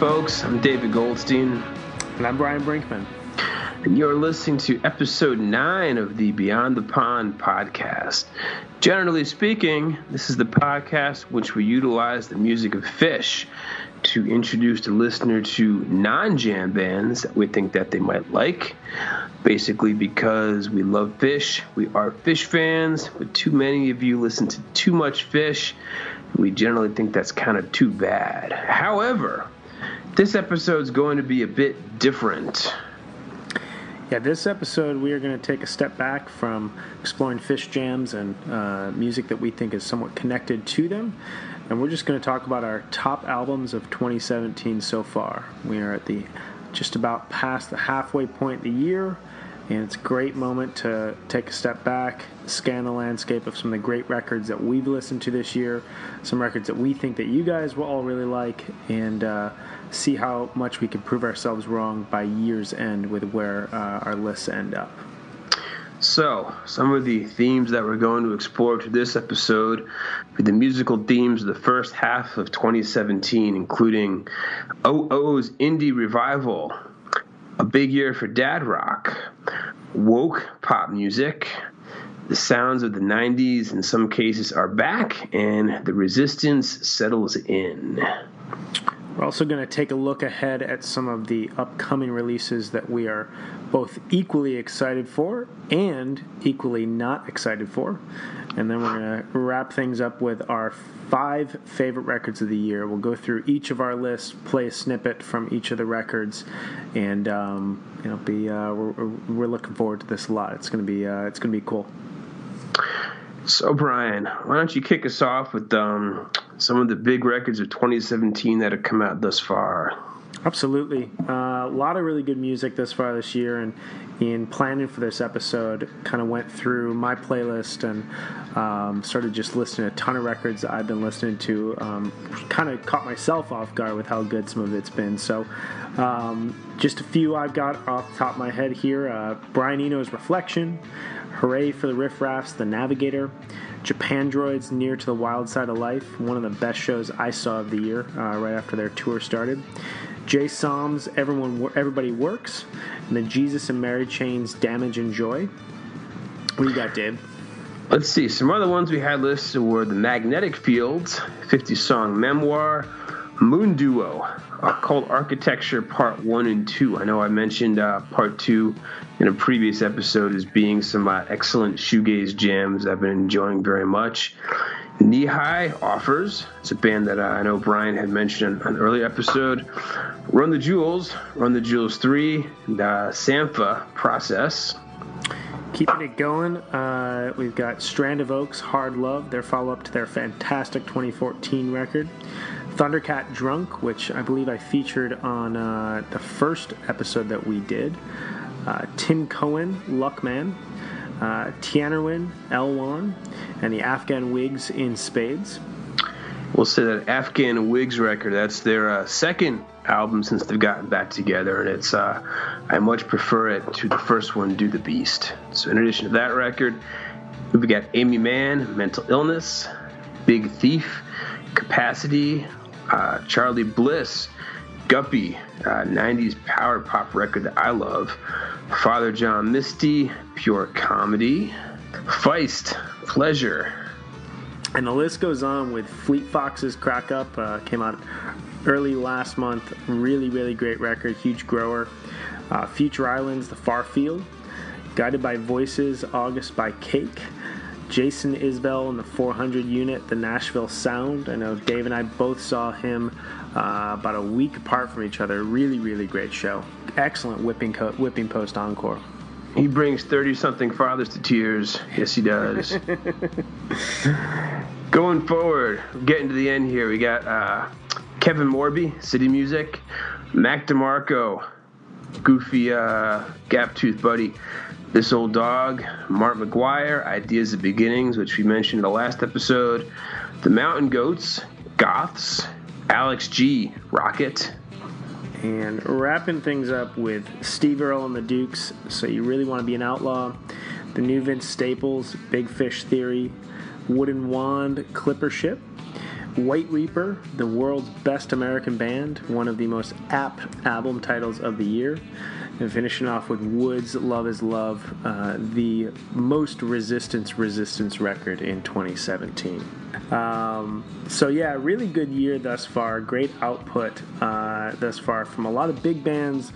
Folks, I'm David Goldstein. And I'm Brian Brinkman. And you're listening to episode 9 of the Beyond the Pond podcast. Generally speaking, this is the podcast which we utilize the music of Phish to introduce the listener to non-jam bands that we think that they might like. Basically, because we love Phish, we are Phish fans, but too many of you listen to too much Phish. We generally think that's kind of too bad. However, this episode is going to be a bit different. Yeah, this episode we are going to take a step back from exploring Phish jams and uh, music that we think is somewhat connected to them, and we're just going to talk about our top albums of 2017 so far. We are at the just about past the halfway point of the year, and it's a great moment to take a step back, scan the landscape of some of the great records that we've listened to this year, some records that we think that you guys will all really like, and uh, see how much we can prove ourselves wrong by year's end with where uh, our lists end up. So, some of the themes that we're going to explore to this episode are the musical themes of the first half of 2017, including OO's indie revival, a big year for dad rock, woke pop music, the sounds of the 90s in some cases are back, and the resistance settles in. We're also going to take a look ahead at some of the upcoming releases that we are both equally excited for and equally not excited for. And then we're going to wrap things up with our five favorite records of the year. We'll go through each of our lists, play a snippet from each of the records, and um, it'll be uh, we're, we're looking forward to this a lot. It's going to be uh, it's going to be cool. So, Brian, why don't you kick us off with um, some of the big records of 2017 that have come out thus far? Absolutely. Uh, a lot of really good music thus far this year. And in planning for this episode, kind of went through my playlist and um, started just listening to a ton of records that I've been listening to. Um, kind of caught myself off guard with how good some of it's been. So, um, just a few I've got off the top of my head here uh, Brian Eno's Reflection. Hurray for the Riff Raffs, The Navigator, Japandroids, Near to the Wild Side of Life, one of the best shows I saw of the year uh, right after their tour started. Jay Som's Everyone, Everybody Works, and the Jesus and Mary Chain's Damage and Joy. What do you got, Dave? Let's see. Some other ones we had listed were The Magnetic Fields, 50 song memoir, Moon Duo, Occult Architecture Part 1 and 2. I know I mentioned uh, Part 2 in a previous episode as being some uh, excellent shoegaze jams I've been enjoying very much. Knee High Offers. It's a band that uh, I know Brian had mentioned in an earlier episode. Run the Jewels, Run the Jewels 3, and uh, Sampha Process. Keeping it going, uh, we've got Strand of Oaks, Hard Love, their follow up to their fantastic 2014 record. Thundercat Drunk, which I believe I featured on uh, the first episode that we did. Uh, Tim Cohen, Luckman. Uh, Tinariwen, Elwan, and the Afghan Whigs in Spades. We'll say that Afghan Whigs record, that's their uh, second album since they've gotten back together, and it's uh, I much prefer it to the first one, Do the Beast. So, in addition to that record, we've got Aimee Mann, Mental Illness, Big Thief, Capacity, uh, Charly Bliss, Guppy, 90s uh, power pop record that I love, Father John Misty, Pure Comedy, Feist, Pleasure. And the list goes on with Fleet Foxes Crack Up, uh, came out early last month. Really, really great record, huge grower. Uh, Future Islands, The Far Field, Guided by Voices, August by Cake. Jason Isbell in the 400 unit, the Nashville Sound. I know Dave and I both saw him uh, about a week apart from each other. Really, really great show. Excellent whipping co- whipping post encore. He brings 30 something fathers to tears. Yes, he does. Going forward, getting to the end here, we got uh, Kevin Morby, City Music, Mac DeMarco, Goofy uh, Gap Tooth Buddy. This Old Dog, Mark McGuire, Ideas of Beginnings, which we mentioned in the last episode, The Mountain Goats, Goths, Alex G, Rocket. And wrapping things up with Steve Earle and the Dukes, So You Really Want to Be an Outlaw, the new Vince Staples, Big Fish Theory, Wooden Wand, Clipper Ship, White Reaper, the world's best American band, one of the most apt album titles of the year. And finishing off with Woods' Love is Love, uh, the most resistance resistance record in 2017. Um, so, yeah, really good year thus far. Great output uh, thus far from a lot of big bands,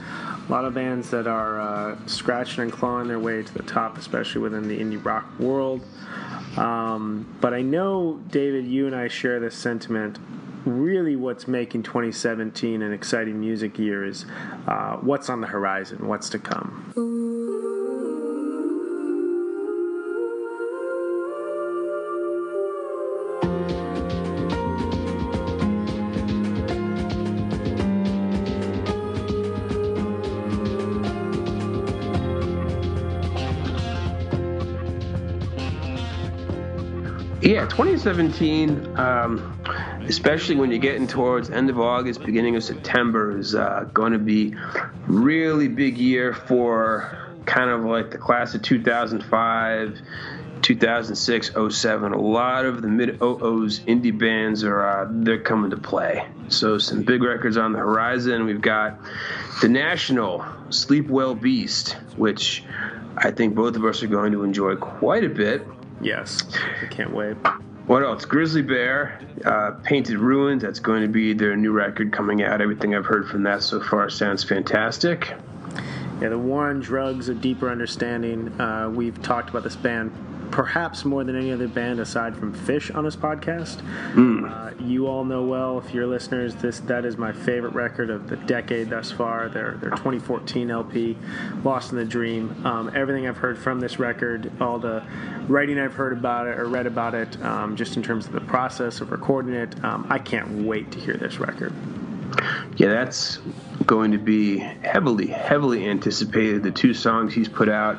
a lot of bands that are uh, scratching and clawing their way to the top, especially within the indie rock world. Um, but I know, David, you and I share this sentiment really what's making 2017 an exciting music year is uh, what's on the horizon, what's to come. Yeah, 2017, um, especially when you're getting towards end of August, beginning of September, is uh, going to be really big year for kind of like the class of 2005, 2006, 07. A lot of the mid 00s indie bands are uh, they're coming to play. So some big records on the horizon. We've got the National, Sleep Well Beast, which I think both of us are going to enjoy quite a bit. Yes, I can't wait. What else? Grizzly Bear, uh, Painted Ruins. That's going to be their new record coming out. Everything I've heard from that so far sounds fantastic. Yeah, the War on Drugs, a deeper understanding. Uh, we've talked about this band perhaps more than any other band aside from Phish on this podcast. Mm. Uh, you all know well, if you're listeners, this that is my favorite record of the decade thus far. Their their 2014 LP, Lost in the Dream. Um, everything I've heard from this record, all the writing I've heard about it or read about it, um, just in terms of the process of recording it, um, I can't wait to hear this record. Yeah, that's going to be heavily, heavily anticipated. The two songs he's put out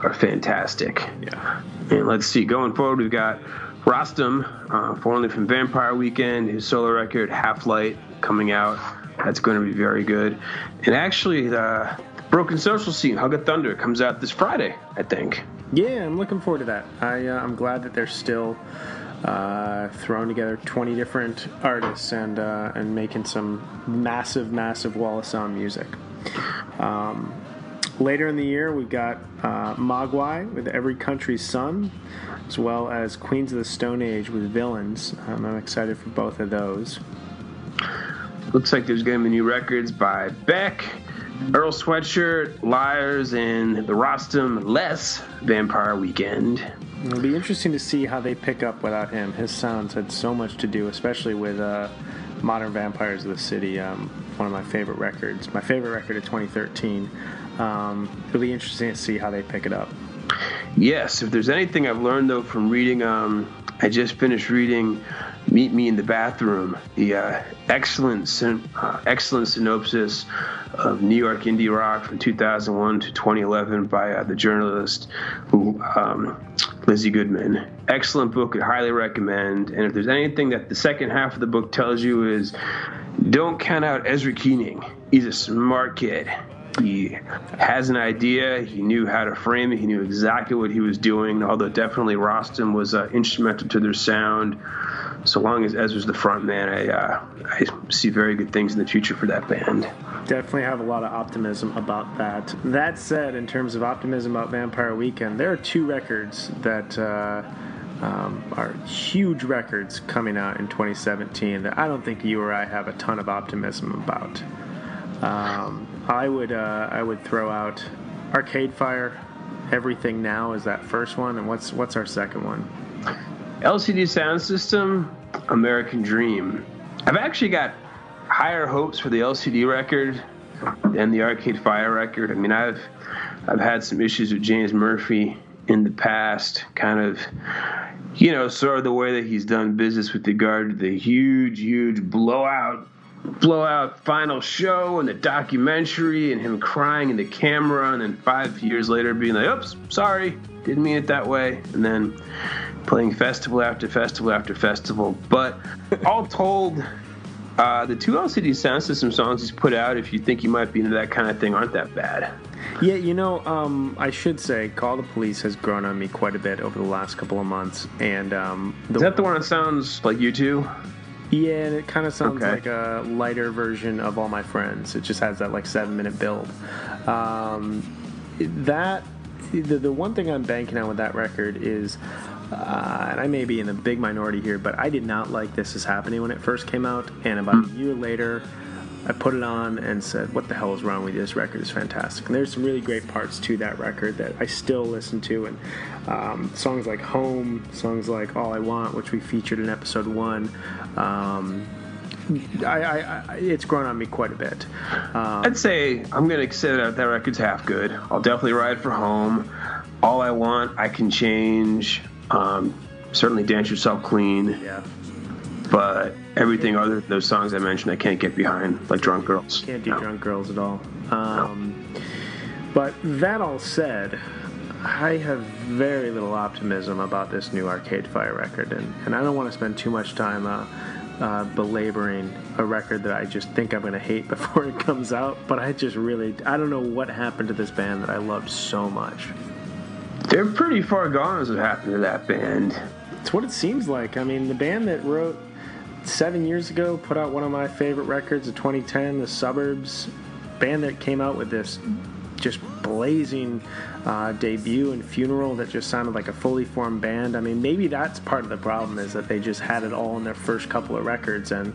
are fantastic. Yeah. And let's see, going forward, we've got Rostam, uh, formerly from Vampire Weekend, his solo record Half Light coming out. That's going to be very good. And actually, the Broken Social Scene, Hug of Thunder, comes out this Friday, I think. Yeah, I'm looking forward to that. I, uh, I'm glad that they're still uh, throwing together 20 different artists and uh, and making some massive, massive wall of sound music. Um, later in the year, we've got uh, Mogwai with Every Country's Son, as well as Queens of the Stone Age with Villains. Um, I'm excited for both of those. Looks like there's going to be new records by Beck. Earl Sweatshirt, Liars, and the Rostam Less Vampire Weekend. It'll be interesting to see how they pick up without him. His sounds had so much to do, especially with uh, Modern Vampires of the City, um, one of my favorite records, my favorite record of 2013. Um, it'll be interesting to see how they pick it up. Yes, if there's anything I've learned though from reading, um, I just finished reading Meet Me in the Bathroom, the uh, excellent, uh, excellent synopsis of New York indie rock from 2001 to 2011 by uh, the journalist who, um, Lizzie Goodman. Excellent book, I highly recommend. And if there's anything that the second half of the book tells you is don't count out Ezra Koenig. He's a smart kid. He has an idea. He knew how to frame it. He knew exactly what he was doing. Although definitely Rostam was uh, instrumental to their sound. So long as Ezra's the front man, I uh, I see very good things in the future for that band. Definitely have a lot of optimism about that. That said, in terms of optimism about Vampire Weekend, there are two records that. Uh, um, are huge records coming out in 2017 that I don't think you or I have a ton of optimism about. Um, I would uh, I would throw out Arcade Fire, Everything Now is that first one, and what's what's our second one? LCD Soundsystem, American Dream. I've actually got higher hopes for the LCD record than the Arcade Fire record. I mean, I've I've had some issues with James Murphy in the past, kind of, you know, sort of the way that he's done business with regard to the huge, huge blowout blowout final show and the documentary and him crying in the camera and then five years later being like oops sorry didn't mean it that way. And then playing festival after festival after festival. But all told uh, the two lcd soundsystem songs he's put out if you think you might be into that kind of thing aren't that bad. Yeah you know um, i should say call the police has grown on me quite a bit over the last couple of months and um, the, is that the one that sounds like U2 Yeah, and it kind of sounds Okay. like a lighter version of All My Friends. It just has that like seven minute build. Um, that the, the one thing I'm banking on with that record is, uh, and I may be in a big minority here, but I did not like This Is Happening when it first came out, and about a year later. I put it on and said, "What the hell is wrong with you? This record is fantastic." And there's some really great parts to that record that I still listen to, and um, songs like "Home," songs like "All I Want," which we featured in episode one. Um, I, I, I, it's grown on me quite a bit. Um, I'd say I'm gonna consider that that record's half good. I'll definitely ride for home. All I want, I can change. Um, certainly dance yourself clean, yeah, but everything other than those songs I mentioned, I can't get behind, like Drunk Girls. can't do No. drunk girls at all. Um, but that all said, I have very little optimism about this new Arcade Fire record, and, and I don't want to spend too much time uh, uh, belaboring a record that I just think I'm going to hate before it comes out. But I just really, I don't know what happened to this band that I loved so much. They're pretty far gone as what happened to that band. It's what it seems like. I mean, the band that wrote seven years ago put out one of my favorite records of 2010, The Suburbs. Band that came out with this just blazing uh, debut and funeral that just sounded like a fully formed band. I mean, maybe that's part of the problem is that they just had it all in their first couple of records, and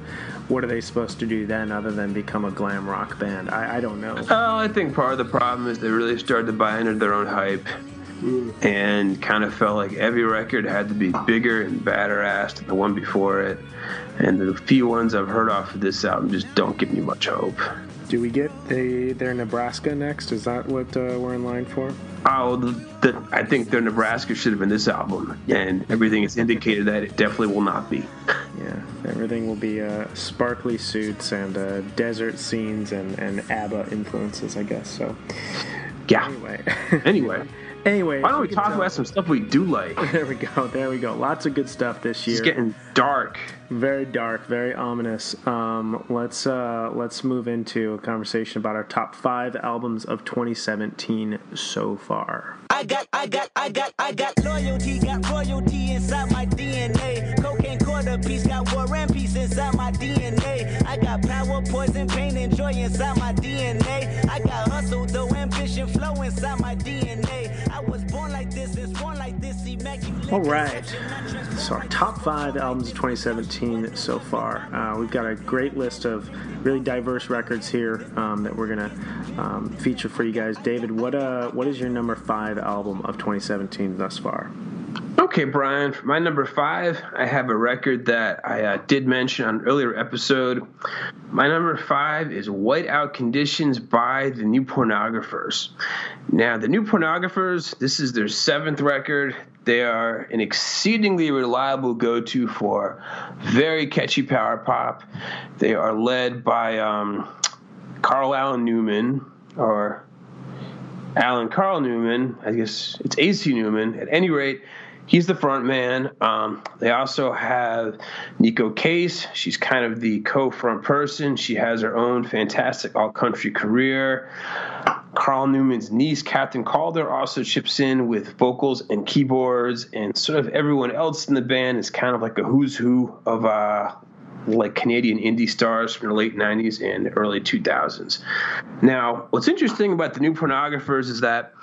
what are they supposed to do then other than become a glam rock band? I, I don't know. Oh, I think part of the problem is they really started to buy into their own hype and kind of felt like every record had to be bigger and badder ass than the one before it. And the few ones I've heard off of this album just don't give me much hope. Do we get they their Nebraska next? Is that what uh, we're in line for? Oh, the, the, I think their Nebraska should have been this album, and everything is indicated that it definitely will not be. Yeah, everything will be uh, sparkly suits and uh, desert scenes and, and ABBA influences, I guess. So, Yeah. anyway. Anyway, anyway. why don't we you talk tell- about some stuff we do like? There we go. There we go. Lots of good stuff this year. It's getting dark. very dark, very ominous. Um, let's uh, let's move into a conversation about our top five albums of 2017 so far. I got, I got, I got, I got loyalty, got royalty inside my DNA. Cocaine quarter piece, got war and peace inside my DNA. I got power, poison, pain, and joy inside my DNA. I got hustle, though ambition, flow inside my DNA. All right. So our top five albums of 2017 so far. Uh, we've got a great list of really diverse records here um, that we're gonna um, feature for you guys. David, what uh, what is your number five album of 2017 thus far? Okay, Brian, for my number five, I have a record that I uh, did mention on an earlier episode. My number five is Whiteout Conditions by the New Pornographers. Now, the New Pornographers, this is their seventh record. They are an exceedingly reliable go to for very catchy power pop. They are led by um, Carl Allen Newman, or Alan Carl Newman. I guess it's AC Newman. At any rate, he's the front man. Um, they also have Neko Case. She's kind of the co-front person. She has her own fantastic alt-country career. Carl Newman's niece, Kathryn Calder, also chips in with vocals and keyboards, and sort of everyone else in the band is kind of like a who's who of uh, like Canadian indie stars from the late 90s and early 2000s. Now, what's interesting about the new pornographers is that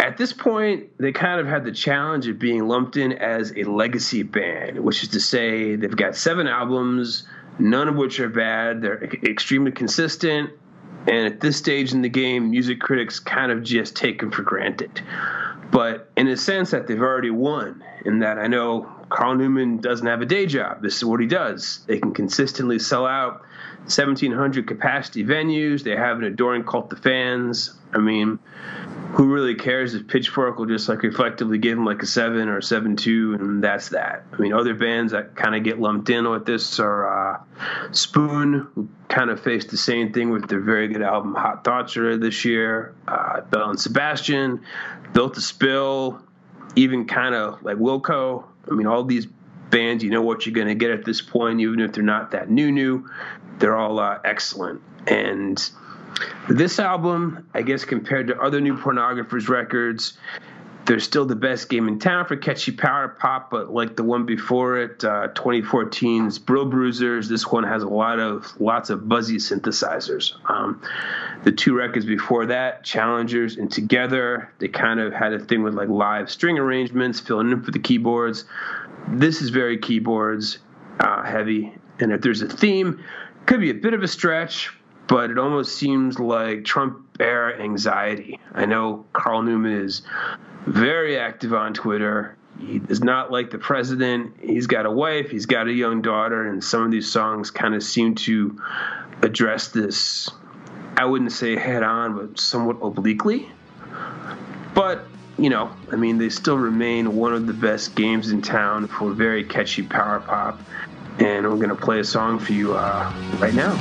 at this point, they kind of had the challenge of being lumped in as a legacy band, which is to say they've got seven albums, none of which are bad. They're extremely consistent. And at this stage in the game, music critics kind of just take them for granted. But in a sense that they've already won, in that I know Carl Newman doesn't have a day job. This is what he does. They can consistently sell out 1,700 capacity venues. They have an adoring cult of fans. I mean, who really cares if Pitchfork will just like reflectively give him like a seven or a seven two, and that's that. I mean, other bands that kind of get lumped in with this are uh, Spoon, who kind of faced the same thing with their very good album Hot Thoughts earlier this year. Uh, Belle and Sebastian, Built to Spill, even kind of like Wilco. I mean, all these bands, you know what you're going to get at this point, even if they're not that new new. They're all uh, excellent, and this album, I guess, compared to other new pornographers records, they're still the best game in town for catchy power pop, but like the one before it, uh, 2014's Brill Bruisers, this one has a lot of lots of buzzy synthesizers. Um, the two records before that, Challengers and Together, they kind of had a thing with like live string arrangements, filling in for the keyboards. This is very keyboards uh, heavy, and if there's a theme, could be a bit of a stretch, but it almost seems like Trump era anxiety. I know Carl Newman is very active on Twitter. He does not like the president. He's got a wife, he's got a young daughter, and some of these songs kind of seem to address this. I wouldn't say head on, but somewhat obliquely. But, you know, I mean, they still remain one of the best games in town for very catchy power pop. And we're going to play a song for you uh, right now.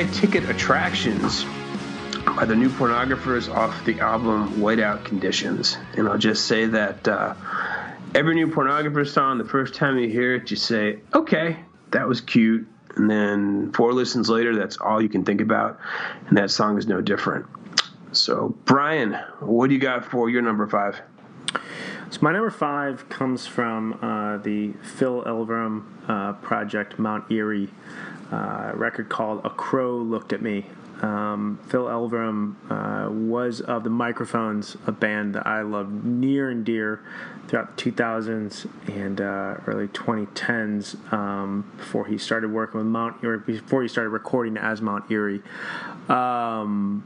High Ticket Attractions by the New Pornographers off the album Whiteout Conditions. And I'll just say that uh, every New Pornographer song, the first time you hear it, you say, okay, that was cute. And then four listens later, that's all you can think about. And that song is no different. So, Brian, what do you got for your number five? So my number five comes from uh, the Phil Elverum uh, project Mount Eerie uh, record called "A Crow Looked at Me." Um, Phil Elverum uh, was of the Microphones, a band that I loved near and dear throughout the 2000s and uh, early 2010s. Um, before he started working with Mount Eerie, before he started recording as Mount Eerie. Um,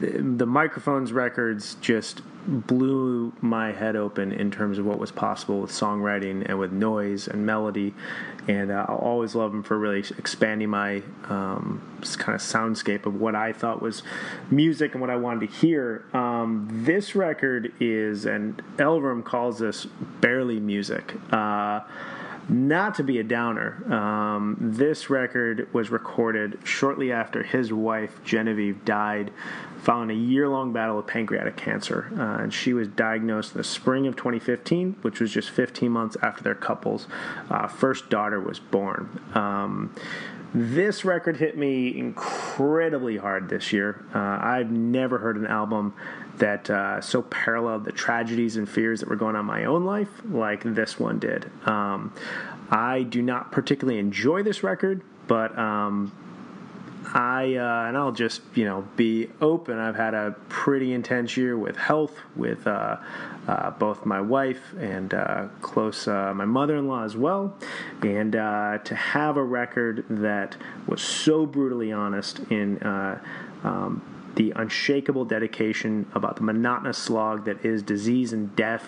the, the microphones records just blew my head open in terms of what was possible with songwriting and with noise and melody. And uh, i'll always love them for really expanding my um, kind of soundscape of what i thought was music and what i wanted to hear. Um, this record is and elverum calls this barely music. Uh, not to be a downer, um, this record was recorded shortly after his wife Genevieve died following a year long battle with pancreatic cancer. Uh, and she was diagnosed in the spring of 2015, which was just 15 months after their couple's uh, first daughter was born. Um, this record hit me incredibly hard this year. Uh, I've never heard an album that uh, so paralleled the tragedies and fears that were going on my own life like this one did. Um, I do not particularly enjoy this record, but um, I uh, and I'll just you know be open. I've had a pretty intense year with health, with uh, uh, both my wife and uh, close uh, my mother-in-law as well, and uh, to have a record that was so brutally honest in. Um, the unshakable dedication about the monotonous slog that is disease and death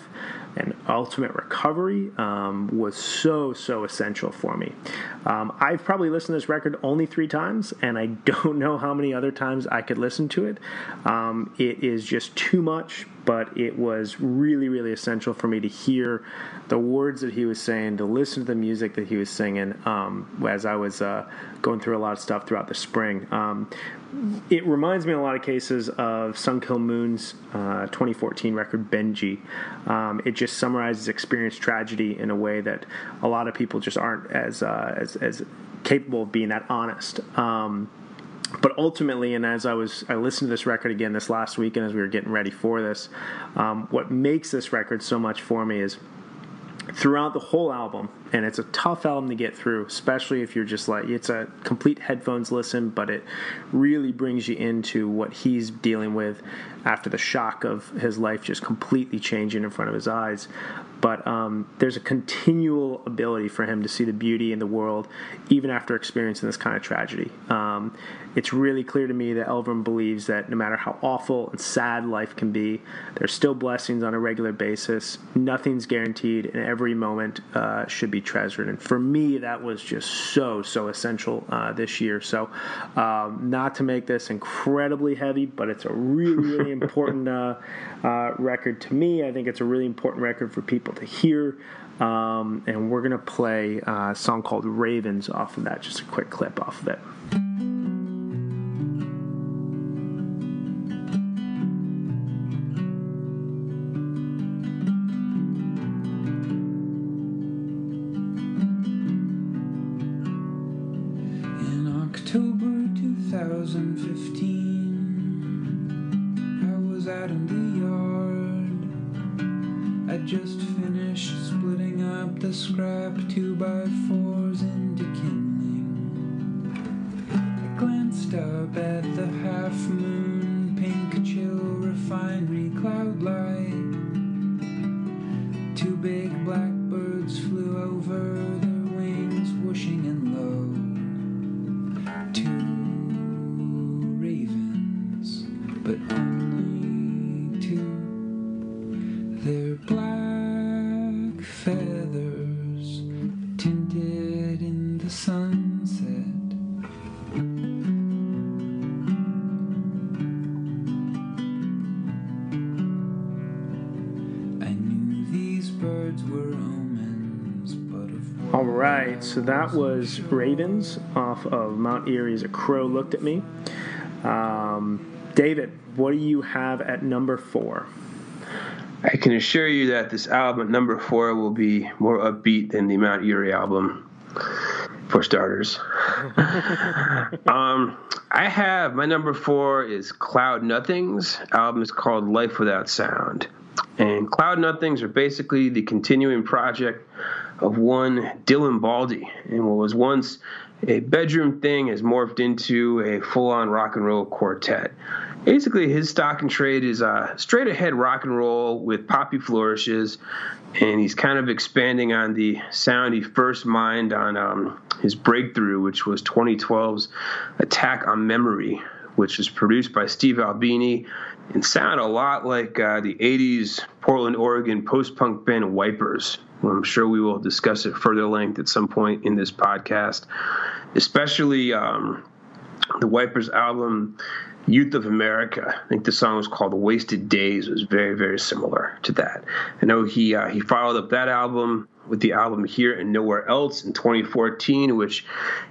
and ultimate recovery um, was so so essential for me. Um, I've probably listened to this record only three times, and I don't know how many other times I could listen to it. Um, it is just too much, but it was really really essential for me to hear the words that he was saying, to listen to the music that he was singing um, as I was uh, going through a lot of stuff throughout the spring. It reminds me a lot of cases of Sun Kil Moon's uh, 2014 record Benji. Um, it just summarizes experienced tragedy in a way that a lot of people just aren't as uh, as, as capable of being that honest. Um, but ultimately, and as I was, I listened to this record again this last week, and as we were getting ready for this, um, what makes this record so much for me is throughout the whole album, and it's a tough album to get through, especially if you're just like it's a complete headphones listen, but it really brings you into what he's dealing with after the shock of his life just completely changing in front of his eyes. But um, there's a continual ability for him to see the beauty in the world, even after experiencing this kind of tragedy. Um, it's really clear to me that Elverum believes that no matter how awful and sad life can be, there's still blessings on a regular basis. Nothing's guaranteed, and every moment uh, should be treasured. And for me, that was just so, so essential uh, this year. So, um, not to make this incredibly heavy, but it's a really, really important uh, uh, record to me. I think it's a really important record for people to hear. Um, and we're going to play uh, a song called Ravens off of that, just a quick clip off of it. By fours into kindling. I glanced up at the half moon, that was Ravens off of Mount Eerie's A Crow Looked at Me. Um, David, what do you have at number four? I can assure you that this album at number four will be more upbeat than the Mount Eerie album, for starters. um, I have my number four is Cloud Nothings. Album is called Life Without Sound, and Cloud Nothings are basically the continuing project of one Dylan Baldi, and what was once a bedroom thing has morphed into a full-on rock and roll quartet. Basically, his stock and trade is uh, straight ahead rock and roll with poppy flourishes, and he's kind of expanding on the sound he first mined on um, his breakthrough, which was 2012's Attack on Memory, which was produced by Steve Albini and sound a lot like uh, the 80s Portland, Oregon post punk band Wipers. Well, I'm sure we will discuss it further length at some point in this podcast, especially um, the Wipers album Youth of America. I think the song was called "Wasted Days." It was very, very similar to that. I know he uh, he followed up that album with the album Here and Nowhere Else in 2014, which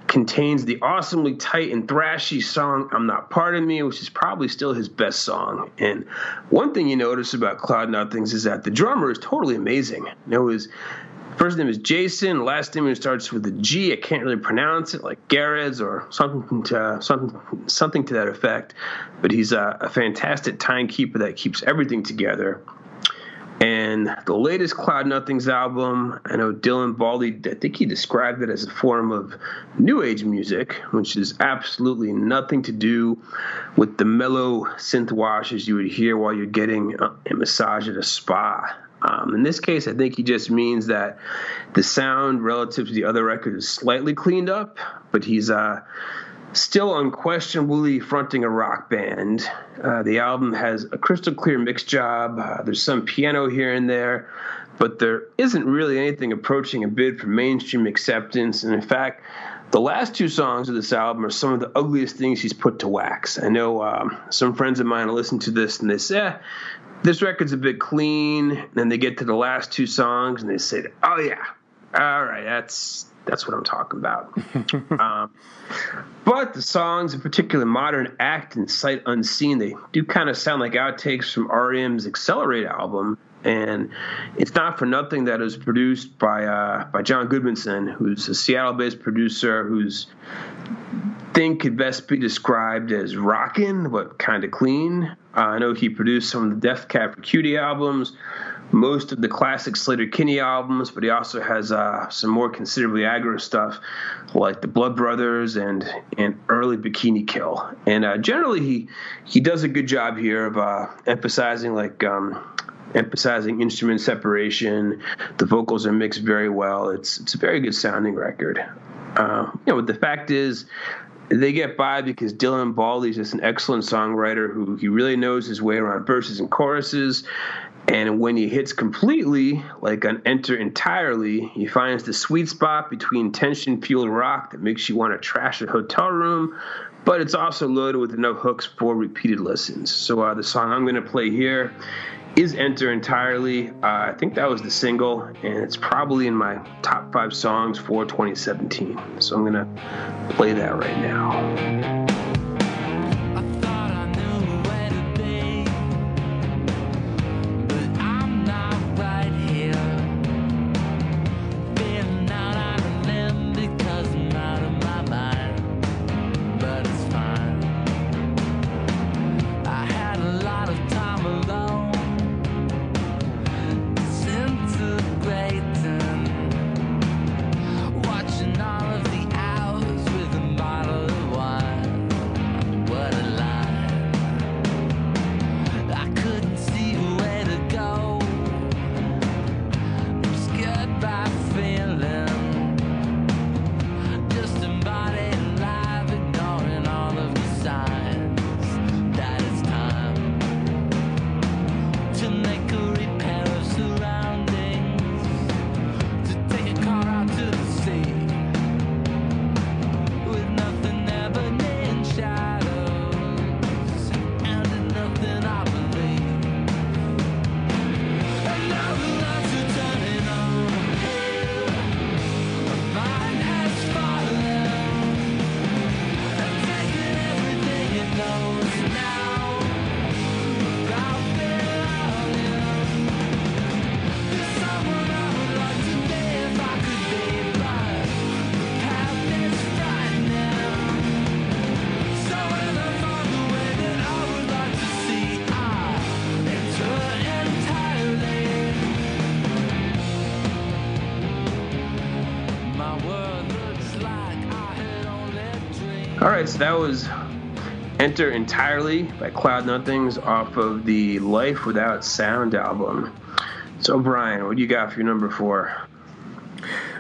contains the awesomely tight and thrashy song "I'm Not Part of Me," which is probably still his best song. And one thing you notice about Cloud Nothings is that the drummer is totally amazing. You know, his First name is Jason. Last name starts with a G. I can't really pronounce it, like Garrett or something to something something to that effect. But he's a fantastic timekeeper that keeps everything together. The latest Cloud Nothings album, I know Dylan Baldi, I think he described it as a form of new age music, which is absolutely nothing to do with the mellow synth washes you would hear while you're getting a, a massage at a spa. Um, in this case, I think he just means that the sound relative to the other record is slightly cleaned up, but he's uh, still unquestionably fronting a rock band. Uh, the album has a crystal clear mix job. Uh, there's some piano here and there, but there isn't really anything approaching a bid for mainstream acceptance. And in fact, the last two songs of this album are some of the ugliest things he's put to wax. I know um, some friends of mine listen to this and they say, eh, this record's a bit clean. And then they get to the last two songs and they say, oh, yeah, all right, that's that's what I'm talking about. um, but the songs, in particular Modern Act and Sight Unseen, they do kind of sound like outtakes from REM's Accelerate album. And it's not for nothing that it was produced by uh, by John Goodmanson, who's a Seattle-based producer whose thing could best be described as rockin', but kind of clean. Uh, I know he produced some of the Death Cab for Cutie albums, most of the classic Sleater-Kinney albums, but he also has uh, some more considerably aggro stuff like the Blood Brothers and and early Bikini Kill. And uh, generally, he he does a good job here of uh, emphasizing like. Um, emphasizing instrument separation. The vocals are mixed very well. It's it's a very good sounding record. Uh, you know, the fact is, they get by because Dylan Baldi is just an excellent songwriter who he really knows his way around verses and choruses. And when he hits completely, like on Enter Entirely, he finds the sweet spot between tension fueled rock that makes you want to trash a hotel room, but it's also loaded with enough hooks for repeated listens. So uh, the song I'm going to play here is Enter Entirely. Uh, I think that was the single, and it's probably in my top five songs for 2017. So I'm going to play that right now. Right, so that was Enter Entirely by Cloud Nothings off of the Life Without Sound album. So, Brian, what do you got for your number four?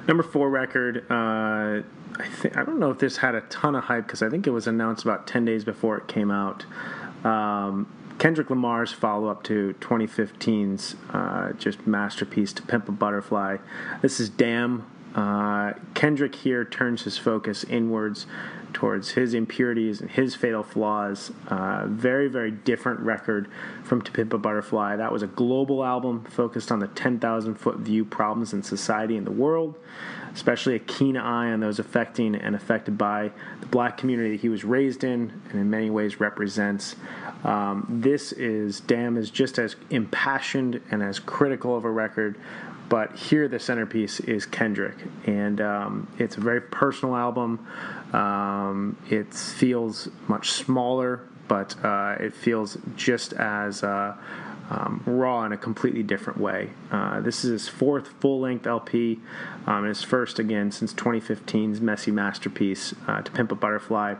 Number four record. Uh, I think I don't know if this had a ton of hype because I think it was announced about ten days before it came out. Um, Kendrick Lamar's follow up to 2015's uh, just masterpiece to Pimp a Butterfly. This is Damn. Uh, Kendrick here turns his focus inwards towards his impurities and his fatal flaws. Uh, very, very different record from To Pimp a Butterfly. That was a global album focused on the 10,000 foot view problems in society and the world, especially a keen eye on those affecting and affected by the black community that he was raised in and in many ways represents. Um, this is, Damn, is just as impassioned and as critical of a record but here the centerpiece is Kendrick, and um, it's a very personal album. Um, it feels much smaller, but uh, it feels just as uh, um, raw in a completely different way. Uh, this is his fourth full-length LP, um, his first again since 2015's messy masterpiece, uh, "To Pimp a Butterfly."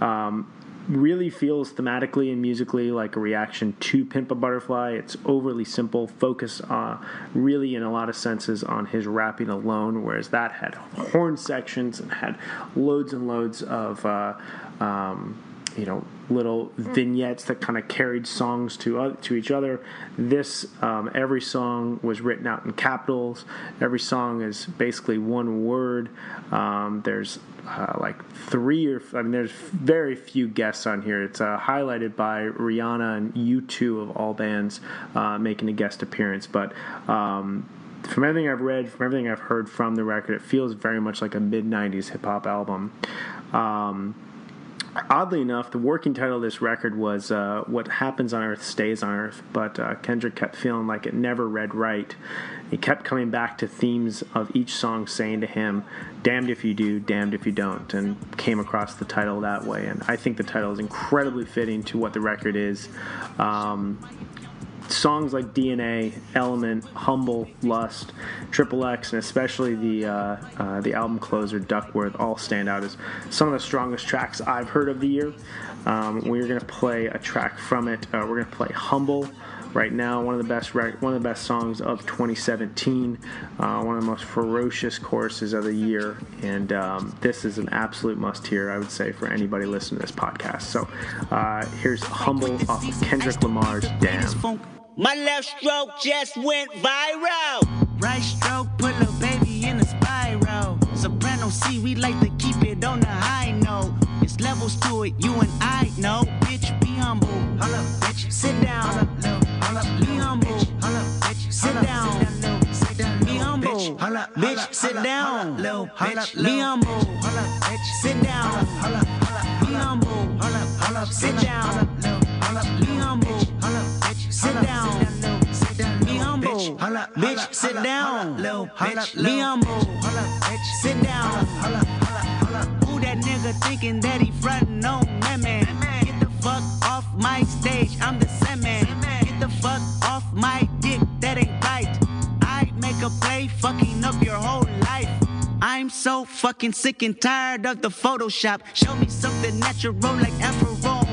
Um, really feels thematically and musically like a reaction to Pimp a Butterfly. It's overly simple, focused uh, really in a lot of senses on his rapping alone, whereas that had horn sections and had loads and loads of. Uh, um, you know, little vignettes that kind of carried songs to uh, to each other. This um, every song was written out in capitals. Every song is basically one word. Um, there's uh, like three or I mean, there's very few guests on here. It's uh, highlighted by Rihanna and U2 of all bands uh, making a guest appearance, but. Um, from everything I've read, from everything I've heard from the record, it feels very much like a mid '90s hip hop album. Um, oddly enough, the working title of this record was uh, "What Happens on Earth Stays on Earth," but uh, Kendrick kept feeling like it never read right. He kept coming back to themes of each song, saying to him, "Damned if you do, damned if you don't," and came across the title that way. And I think the title is incredibly fitting to what the record is. Um, songs like DNA, Element, Humble, Lust, Triple X, and especially the uh, uh, the album closer Duckworth all stand out as some of the strongest tracks I've heard of the year. Um, we're gonna play a track from it. Uh, we're gonna play Humble. Right now, one of the best rec- one of the best songs of 2017, uh, one of the most ferocious choruses of the year, and um, this is an absolute must-hear, I would say, for anybody listening to this podcast. So, uh, here's "Humble" off of Kendrick Lamar's "Damn." My left stroke just went viral. Right stroke put a baby in a spiral. Soprano C, we like to keep it on the high note. It's levels to it, you and I know. Bitch, be humble. Hold up, bitch. Sit down. Hold up, little. Hold up, be humble. Hold up, bitch. Sit down. Be humble. Bitch, sit down. Little bitch. Be humble. Hold up, bitch. Sit down. Be humble. Hold up, sit down. Be humble. Sit down. Be humble. Sit down. Who that nigga thinking that he frontin' on me, man? Get the fuck off my stage. I'm the same man. Get the fuck off my dick. That ain't right. I make a play, fucking up your whole life. I'm so fucking sick and tired of the Photoshop. Show me something natural like Afro with your pride.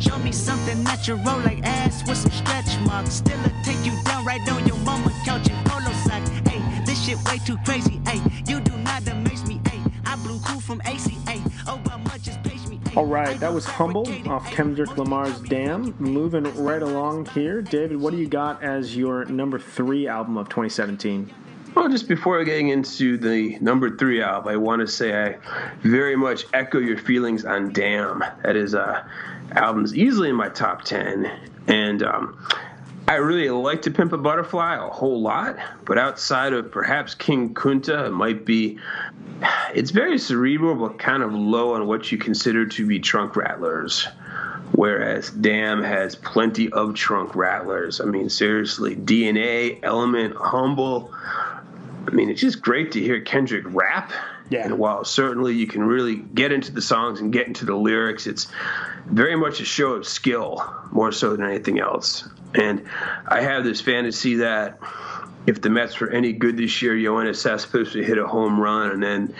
Show me something natural like ass with some stretch marks. Still a take you down right on your mama couch in polo socks. Hey, this shit way too crazy. Hey, you do not amaze me. Hey, I blew cool from ACA. Obama just page me. All right, that was Humble off Kendrick Lamar's Damn. Moving right along here. David, what do you got as your number three album of 2017? Well, just before getting into the number three album, I want to say I very much echo your feelings on Damn. That is uh, album's easily in my top 10. And um, I really like to Pimp a Butterfly a whole lot, but outside of perhaps King Kunta, it might be. It's very cerebral, but kind of low on what you consider to be trunk rattlers. Whereas Damn has plenty of trunk rattlers. I mean, seriously, DNA, Element, Humble. I mean, it's just great to hear Kendrick rap. Yeah. And while certainly you can really get into the songs and get into the lyrics, it's very much a show of skill more so than anything else. And I have this fantasy that if the Mets were any good this year, Yoenis Cespedes would hit a home run and then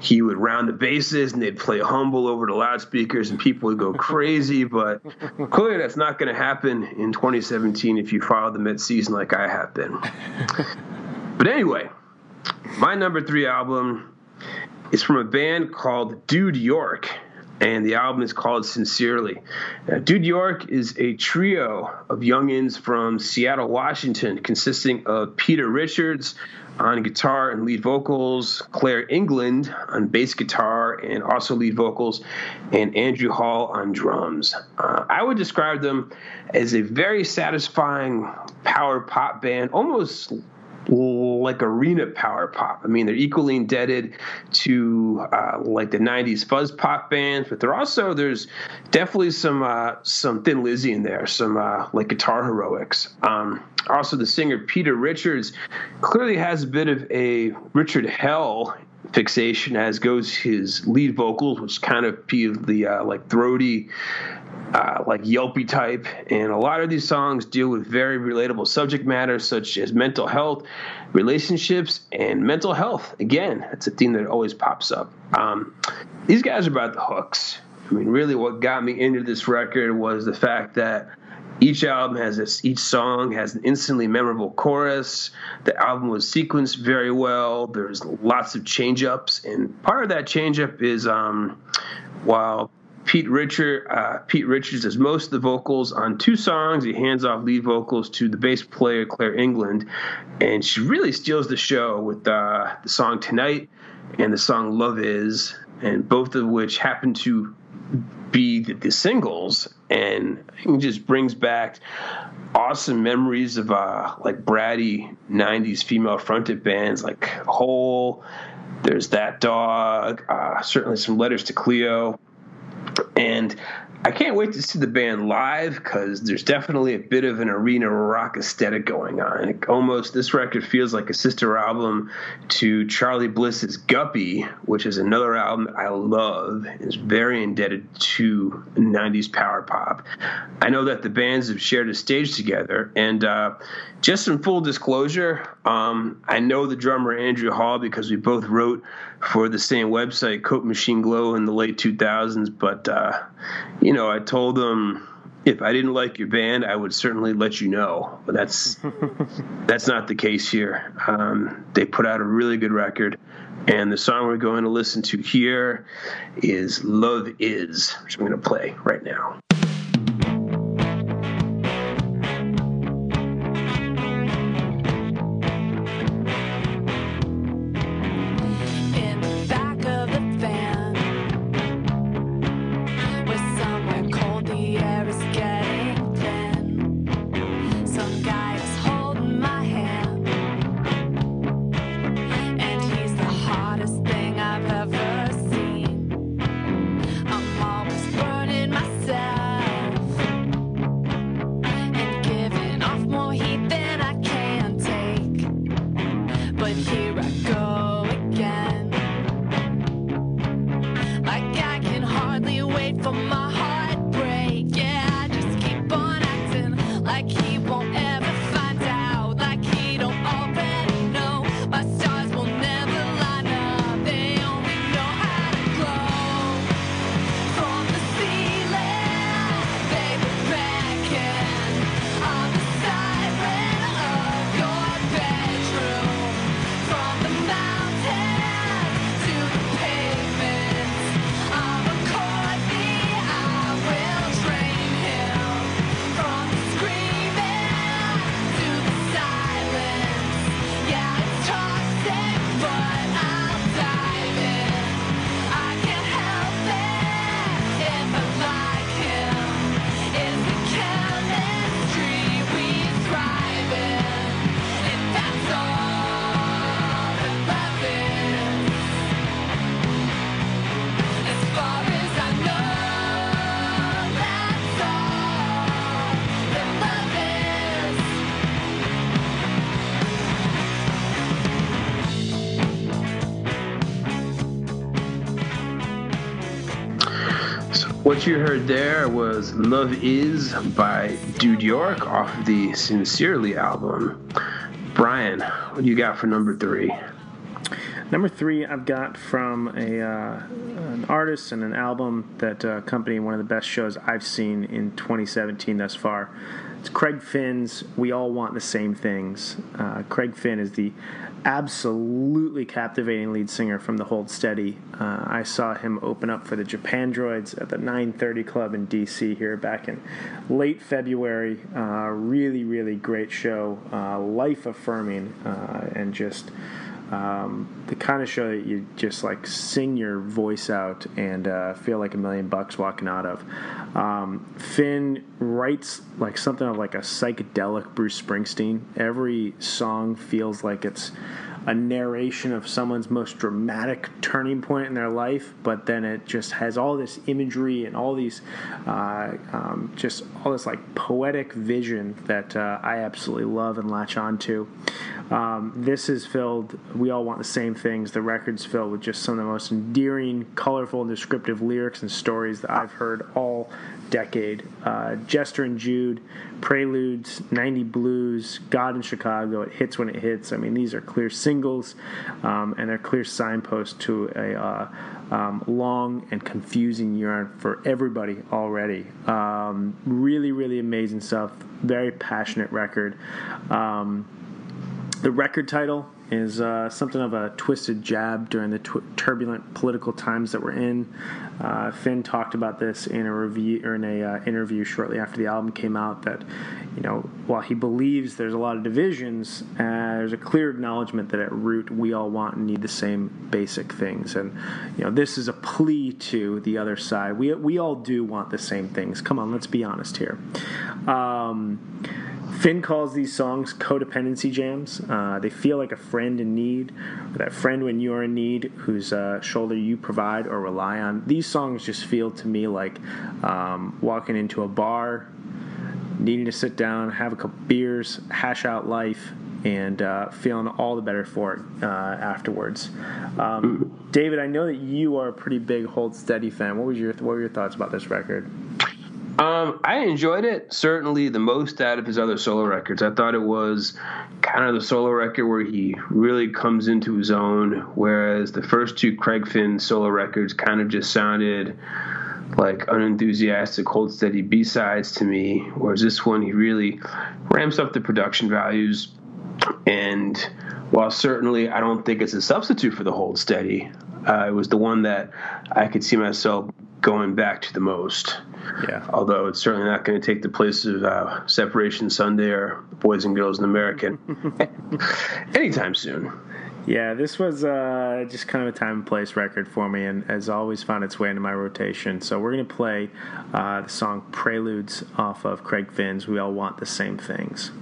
he would round the bases and they'd play humble over the loudspeakers and people would go crazy. But clearly that's not going to happen in 2017 if you follow the Mets season like I have been. But anyway, my number three album is from a band called Dude York, and the album is called Sincerely. Now, Dude York is a trio of youngins from Seattle, Washington, consisting of Peter Richards on guitar and lead vocals, Claire England on bass guitar and also lead vocals, and Andrew Hall on drums. Uh, I would describe them as a very satisfying power pop band, almost like arena power pop. I mean, they're equally indebted to uh, like the '90s fuzz pop bands, but they're also there's definitely some uh, some Thin Lizzy in there, some uh, like guitar heroics. Um, also, the singer Peter Richards clearly has a bit of a Richard Hell fixation, as goes his lead vocals, which kind of the uh, like throaty uh, like Yelpy type, and a lot of these songs deal with very relatable subject matter such as mental health, relationships, and mental health. Again, that's a theme that always pops up. Um, these guys are about the hooks. I mean, really, what got me into this record was the fact that each album has this, each song has an instantly memorable chorus. The album was sequenced very well. There's lots of change ups, and part of that change up is um, while Pete Richard uh, Pete Richards does most of the vocals on two songs. He hands off lead vocals to the bass player Claire England, and she really steals the show with uh, the song "Tonight" and the song "Love Is," and both of which happen to be the, the singles, and it just brings back awesome memories of uh, like bratty '90s female fronted bands like Hole. There's that dog. Uh, certainly some letters to Cleo And I can't wait to see the band live because there's definitely a bit of an arena rock aesthetic going on. It almost this record feels like a sister album to Charlie Bliss's Guppy, which is another album I love. It's very indebted to 90s power pop. I know that the bands have shared a stage together, and uh, just in full disclosure, um, I know the drummer Andrew Hall because we both wrote for the same website, Coke Machine Glow, in the late 2000s. But uh, you know, I told them if I didn't like your band, I would certainly let you know. But that's that's not the case here. Um, they put out a really good record, and the song we're going to listen to here is "Love Is," which I'm going to play right now. What you heard there was Love Is by Dude York off the Sincerely album. Brian, what do you got for number three? Number three, I've got from a uh, an artist and an album that uh, accompanied one of the best shows I've seen in 2017 thus far. It's Craig Finn's "We All Want the Same Things." Uh, Craig Finn is the absolutely captivating lead singer from the Hold Steady. Uh, I saw him open up for the Japan Droids at the 930 Club in DC here back in late February. Uh, really, really great show, uh, life affirming, uh, and just um, the kind of show that you just like sing your voice out and uh, feel like a million bucks walking out of. Um, Finn writes like something of like a psychedelic Bruce Springsteen. Every song feels like it's a narration of someone's most dramatic turning point in their life, but then it just has all this imagery and all these, uh, um, just all this like poetic vision that uh, I absolutely love and latch onto. Um, this is filled, we all want the same things. The record's filled with just some of the most endearing, colorful, and descriptive lyrics and stories that I've heard all decade. Uh, Jester and Jude, Preludes, 90 Blues, God in Chicago, It Hits When It Hits. I mean, these are clear singles, um, and they're clear signposts to a uh, um, long and confusing year for everybody already. Um, really, really amazing stuff. Very passionate record. Um, the record title is uh, something of a twisted jab during the tw- turbulent political times that we're in. Uh, Finn talked about this in a review or in a uh, interview shortly after the album came out. That you know, while he believes there's a lot of divisions, uh, there's a clear acknowledgement that at root we all want and need the same basic things. And you know, this is a plea to the other side. We we all do want the same things. Come on, let's be honest here. Um, Finn calls these songs codependency jams. Uh, they feel like a friend in need, or that friend when you are in need, whose uh, shoulder you provide or rely on. These songs just feel to me like um, walking into a bar, needing to sit down, have a couple beers, hash out life, and uh, feeling all the better for it uh, afterwards. Um, David, I know that you are a pretty big Hold Steady fan. What was your what were your thoughts about this record? Um, I enjoyed it certainly the most out of his other solo records. I thought it was kind of the solo record where he really comes into his own, whereas the first two Craig Finn solo records kind of just sounded like unenthusiastic, hold steady B sides to me. Whereas this one, he really ramps up the production values. And while certainly I don't think it's a substitute for the hold steady, uh, it was the one that I could see myself going back to the most. Yeah. Although it's certainly not going to take the place of uh, Separation Sunday or Boys and Girls in American anytime soon. Yeah, this was uh, just kind of a time and place record for me, and has always found its way into my rotation. So we're going to play uh, the song Preludes off of Craig Finn's We All Want the Same Things.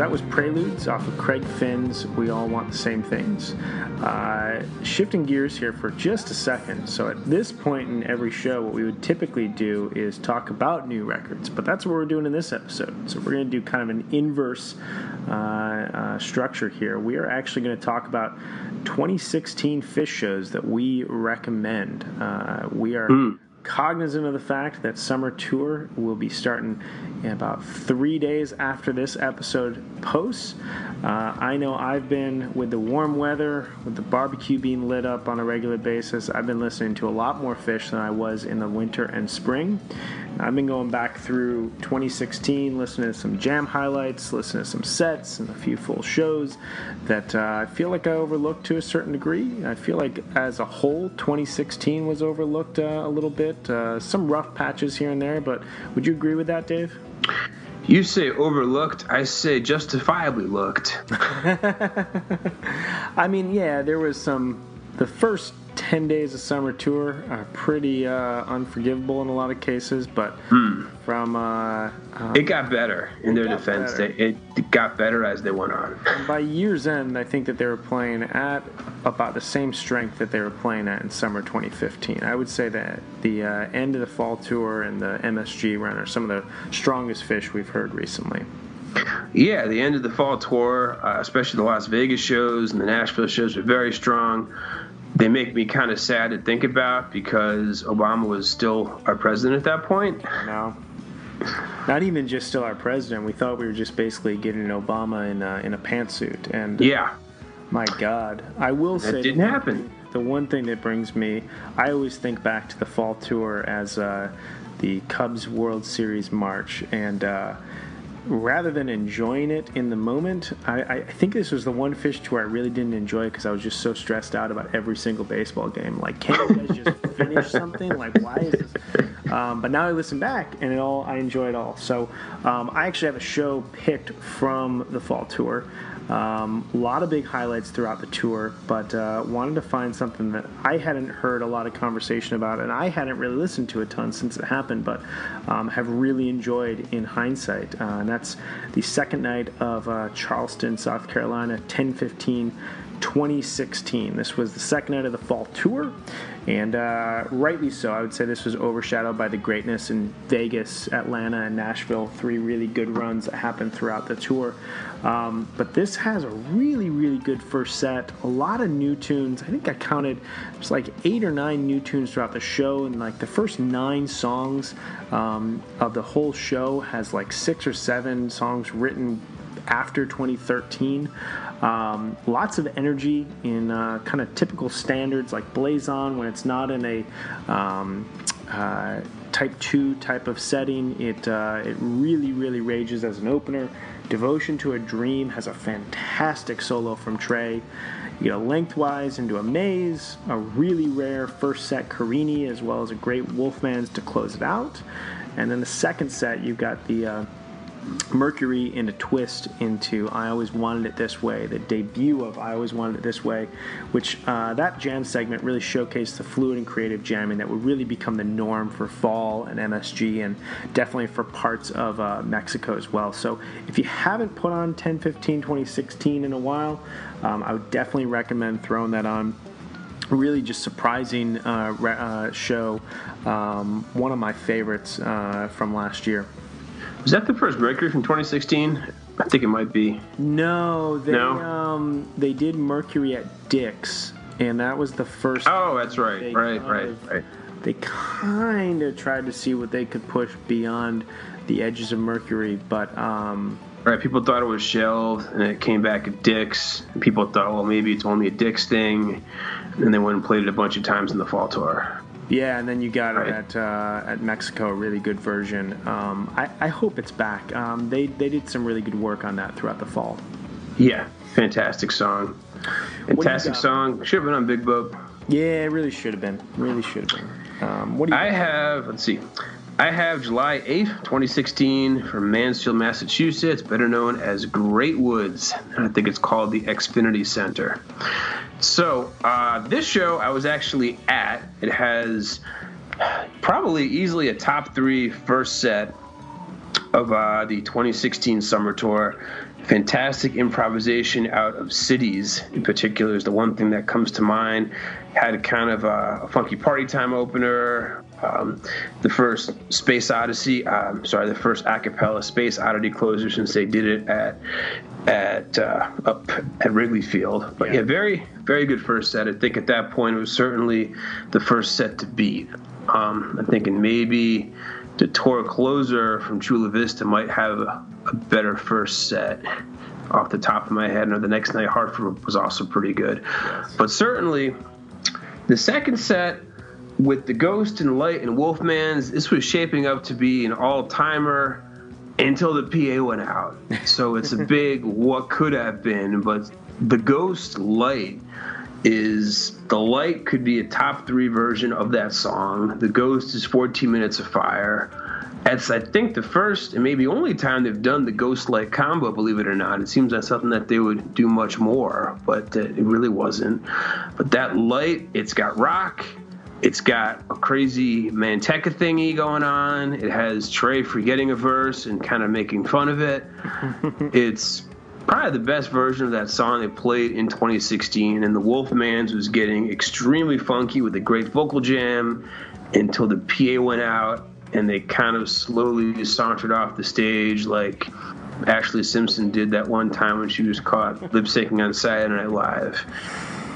That was Preludes off of Craig Finn's We All Want the Same Things. Uh, shifting gears here for just a second. So, at this point in every show, what we would typically do is talk about new records, but that's what we're doing in this episode. So, we're going to do kind of an inverse uh, uh, structure here. We are actually going to talk about 2016 fish shows that we recommend. Uh, we are cognizant of the fact that summer tour will be starting in about three days after this episode posts. Uh, I know I've been with the warm weather, with the barbecue being lit up on a regular basis. I've been listening to a lot more fish than I was in the winter and spring. I've been going back through 2016, listening to some jam highlights, listening to some sets, and a few full shows that uh, I feel like I overlooked to a certain degree. I feel like as a whole, 2016 was overlooked uh, a little bit. Uh, some rough patches here and there, but would you agree with that, Dave? You say overlooked, I say justifiably looked. I mean, yeah, there was some. The first 10 days of summer tour are pretty uh, unforgivable in a lot of cases, but from uh, uh, It got better in their defense. They, it got better as they went on. by year's end, I think that they were playing at about the same strength that they were playing at in summer 2015. I would say that the uh, end of the fall tour and the MSG run are some of the strongest fish we've heard recently. Yeah, the end of the fall tour, uh, especially the Las Vegas shows and the Nashville shows, were very strong. They make me kind of sad to think about because Obama was still our president at that point. Now, not even just still our president. We thought we were just basically getting Obama in a, in a pantsuit. And Yeah, my God, I will say the didn't happen. The one thing that brings me, I always think back to the fall tour as uh, the Cubs World Series March, and uh, rather than enjoying it in the moment, I, I think this was the one fish tour I really didn't enjoy because I was just so stressed out about every single baseball game. Like, can't you guys just finish something? Like, why is this? Um, but now I listen back, and it all I enjoy it all. So um, I actually have a show picked from the fall tour. Um, a lot of big highlights throughout the tour, but uh, wanted to find something that I hadn't heard a lot of conversation about, and I hadn't really listened to a ton since it happened, but um, have really enjoyed in hindsight. Uh, and that's the second night of uh, Charleston, South Carolina, 1015. 2016. This was the second night of the fall tour, and uh, rightly so. I would say this was overshadowed by the greatness in Vegas, Atlanta, and Nashville. Three really good runs that happened throughout the tour. Um, but this has a really, really good first set. A lot of new tunes. I think I counted there's like eight or nine new tunes throughout the show, and like the first nine songs um, of the whole show has like six or seven songs written after 2013. Um, lots of energy in uh, kind of typical standards like Blazon when it's not in a um, uh, type 2 type of setting. It, uh, it really, really rages as an opener. Devotion to a Dream has a fantastic solo from Trey. You a lengthwise into a maze, a really rare first set Carini, as well as a great Wolfman's to close it out. And then the second set, you've got the uh, in a Twist into I Always Wanted It This Way, the debut of I Always Wanted It This Way, which uh, that jam segment really showcased the fluid and creative jamming that would really become the norm for fall and MSG and definitely for parts of uh, Mexico as well. So if you haven't put on 10, 15, 2016 in a while, um, I would definitely recommend throwing that on really just surprising uh, uh, show. Um, one of my favorites uh, from last year. Was that the first Mercury from 2016? I think it might be. No, they No? um they did Mercury at Dick's, and that was the first. Oh, that's right, right, right, of- right. They kind of tried to see what they could push beyond the edges of Mercury, but um, Right, people thought it was shelved, and it came back at Dick's. People thought, well, maybe it's only a Dick's thing, and they went and played it a bunch of times in the fall tour. Yeah, and then you got Right. it at uh, at Mexico, a really good version. Um, I, I hope it's back. Um, they they did some really good work on that throughout the fall. Yeah, fantastic song. Fantastic song. Should have been on Big Boat. Yeah, it really should have been. Really should have been. Um, what do you? I have, let's see, I have July 8th, 2016 from Mansfield, Massachusetts, better known as Great Woods. I think it's called the Xfinity Center. So, uh, this show I was actually at. It has probably easily a top three first set of uh, the 2016 summer tour. Fantastic improvisation out of cities, in particular, is the one thing that comes to mind. Had kind of a funky party time opener. Um, the first Space Odyssey, um, sorry, the first a cappella Space Oddity closer since they did it at at uh, up at Wrigley Field. But yeah. very very good first set. I think at that point it was certainly the first set to beat. Um, I'm thinking maybe the tour closer from Chula Vista might have a, a better first set off the top of my head. And the next night, Hartford was also pretty good. But certainly, the second set with the Ghost and Light and Wolfman's, this was shaping up to be an all timer until the PA went out. So it's a big what could have been. But the Ghost Light is the light could be a top three version of that song. The Ghost is 14 minutes of fire. That's I think the first and maybe only time they've done the Ghost Light combo. Believe it or not, it seems like something that they would do much more, but uh, it really wasn't. But that light, it's got rock. It's got a crazy Manteca thingy going on. It has Trey forgetting a verse and kind of making fun of it. it's probably the best version of that song they played in 2016. And the Wolfman's was getting extremely funky with a great vocal jam until the PA went out and they kind of slowly sauntered off the stage like Ashley Simpson did that one time when she was caught lip syncing on Saturday Night Live.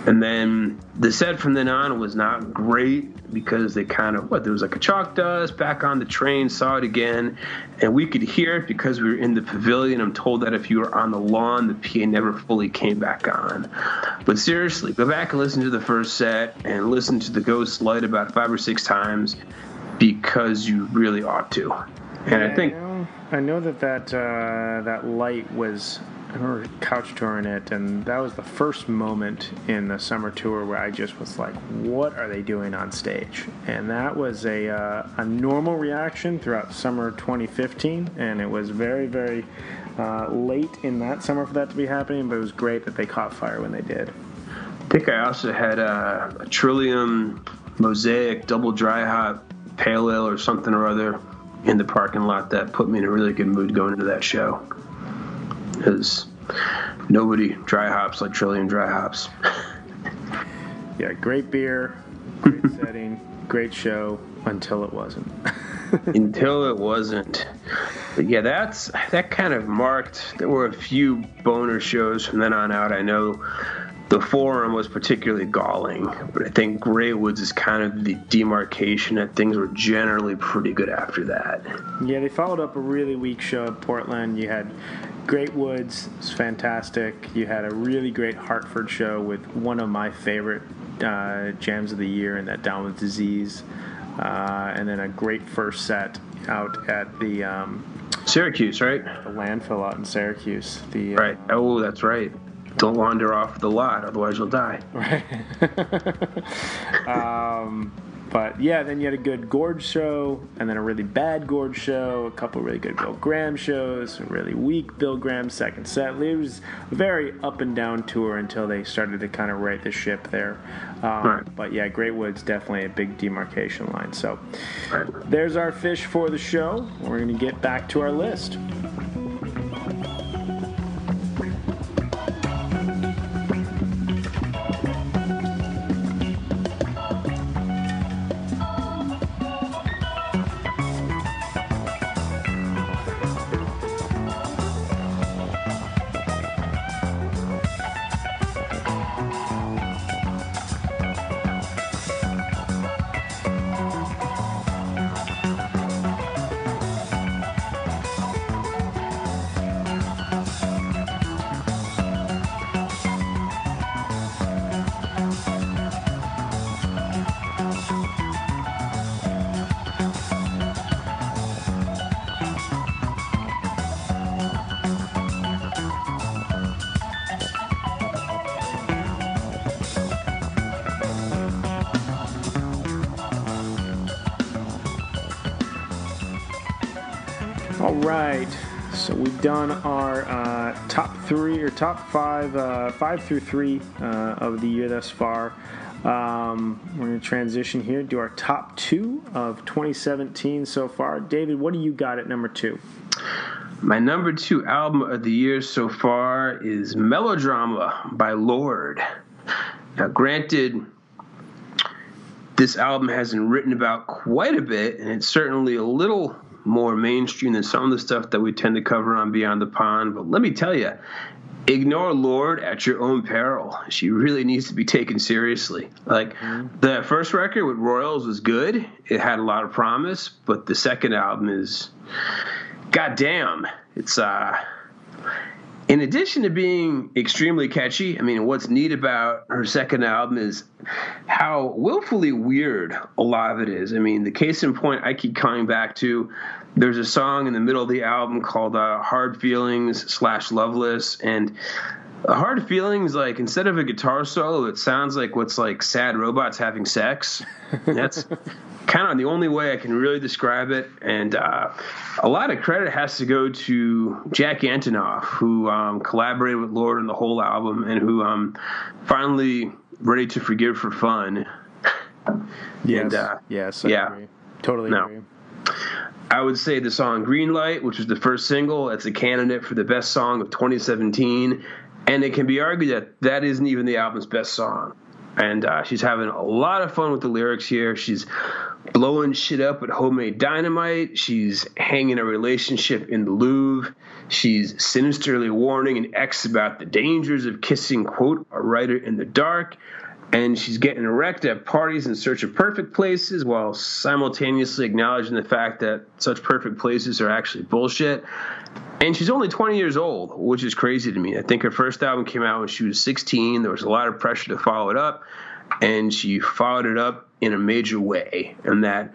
And then the set from then on was not great because they kind of what there was like a chalk dust back on the train, saw it again, and we could hear it because we were in the pavilion. I'm told that if you were on the lawn, the PA never fully came back on. But seriously, go back and listen to the first set and listen to the Ghost Light about five or six times because you really ought to. And I think I know, I know that that uh, that light was or couch touring it, and that was the first moment in the summer tour where I just was like, "What are they doing on stage?" And that was a uh, a normal reaction throughout summer 2015, and it was very very uh, late in that summer for that to be happening. But it was great that they caught fire when they did. I think I also had a, a Trillium Mosaic double dry hop pale ale or something or other in the parking lot that put me in a really good mood going into that show. Because nobody dry hops like Trillium dry hops. Yeah, great beer, great setting, great show until it wasn't. Until it wasn't. But yeah, that's that kind of marked. There were a few boner shows from then on out. I know the Forum was particularly galling, but I think Grey Woods is kind of the demarcation that things were generally pretty good after that. Yeah, they followed up a really weak show at Portland. You had Great Woods, fantastic. You had a really great Hartford show with one of my favorite uh, jams of the year, and that Down with Disease, uh, and then a great first set out at the, um, Syracuse, right? the landfill out in Syracuse. The uh, Right. Oh, that's right. Don't wander off the lot, otherwise you'll die. Right. um, but yeah, then you had a good Gorge show, and then a really bad Gorge show, a couple really good Bill Graham shows, a really weak Bill Graham second set. It was a very up and down tour until they started to kind of right the ship there. Um, Right. But yeah, Great Woods definitely a big demarcation line. So Right. there's our fish for the show. We're going to get back to our list. Top five, uh, five through three uh, of the year thus far. Um, we're going to transition here to our top two of 2017 so far. David, what do you got at number two? My number two album of the year so far is Melodrama by Lord. Now, granted, this album has been written about quite a bit, and it's certainly a little more mainstream than some of the stuff that we tend to cover on Beyond the Pond. But let me tell you, ignore Lord at your own peril. She really needs to be taken seriously. Like the first record with Royals was good; it had a lot of promise, but the second album is, goddamn, it's uh. In addition to being extremely catchy, I mean, what's neat about her second album is how willfully weird a lot of it is. I mean, the case in point I keep coming back to, there's a song in the middle of the album called uh, "Hard Feelings" slash "Loveless," and "Hard Feelings" like instead of a guitar solo, it sounds like what's like sad robots having sex. And that's kind of the only way I can really describe it. And uh, a lot of credit has to go to Jack Antonoff, who um, collaborated with Lord on the whole album and who um, finally ready to forgive for fun. Yes. And, uh, yes. I yeah. Agree. Totally No. agree. I would say the song Green Light, which was the first single, it's a candidate for the best song of 2017. And it can be argued that that isn't even the album's best song. and uh, she's having a lot of fun with the lyrics here. She's blowing shit up with homemade dynamite. She's hanging a relationship in the Louvre. She's sinisterly warning an ex about the dangers of kissing, quote, a writer in the dark. And she's getting erect at parties in search of perfect places while simultaneously acknowledging the fact that such perfect places are actually bullshit. And she's only 20 years old, which is crazy to me. I think her first album came out when she was 16. There was a lot of pressure to follow it up, and she followed it up in a major way. And that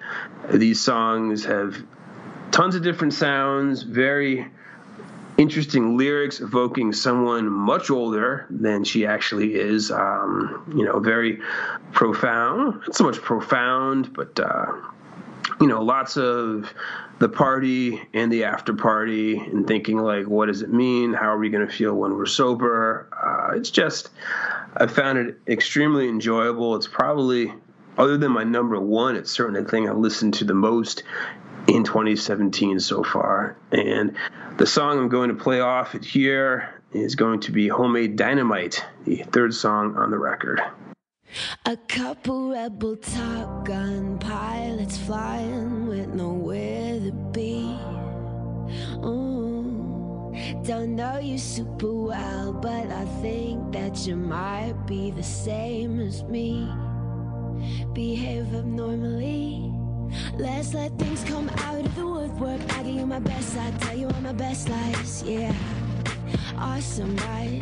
these songs have tons of different sounds, very interesting lyrics evoking someone much older than she actually is. Um, you know, very profound. Not so much profound, but uh, you know, lots of the party and the after party and thinking like, what does it mean? How are we going to feel when we're sober? Uh, it's just, I found it extremely enjoyable. It's probably, other than my number one, it's certainly the thing I listened to the most in 2017 so far. And the song I'm going to play off it here is going to be Homemade Dynamite, the third song on the record. A couple rebel Top Gun pilots flying with nowhere to be. Ooh, don't know you super well, but I think that you might be the same as me. Behave abnormally. Let's let things come out of the woodwork. I give you my best, I tell you all my best lies. Yeah, awesome, right?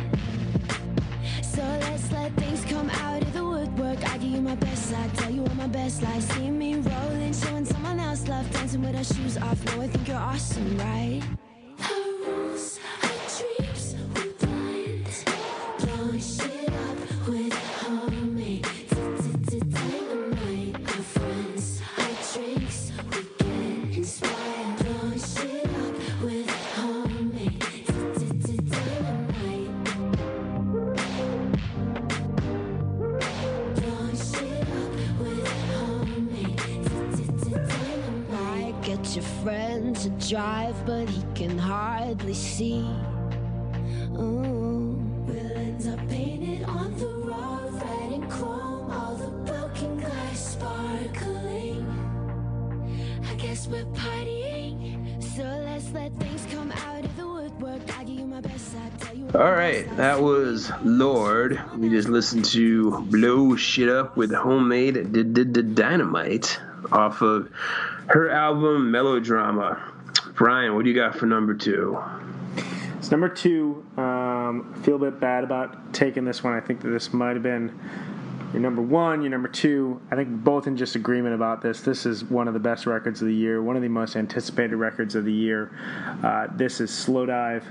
So let's let things come out of the woodwork. I give you my best side, tell you all my best lies. See me rolling, showing someone else love, dancing with our shoes off. No, I think you're awesome, right? Drive, but he can hardly see. Ooh. We'll end up painted on the road, red and chrome, all the broken glass sparkling. I guess we're partying, so let's let things come out of the woodwork. I give you my best, I tell you. All right, that was Lord. We just listened to Blow Shit Up with Homemade Dynamite off of her album Melodrama. Brian, what do you got for number two? It's number two. Um, I feel a bit bad about taking this one. I think that this might have been your number one, your number two. I think both in just agreement about this. This is one of the best records of the year, one of the most anticipated records of the year. Uh, this is Slow Dive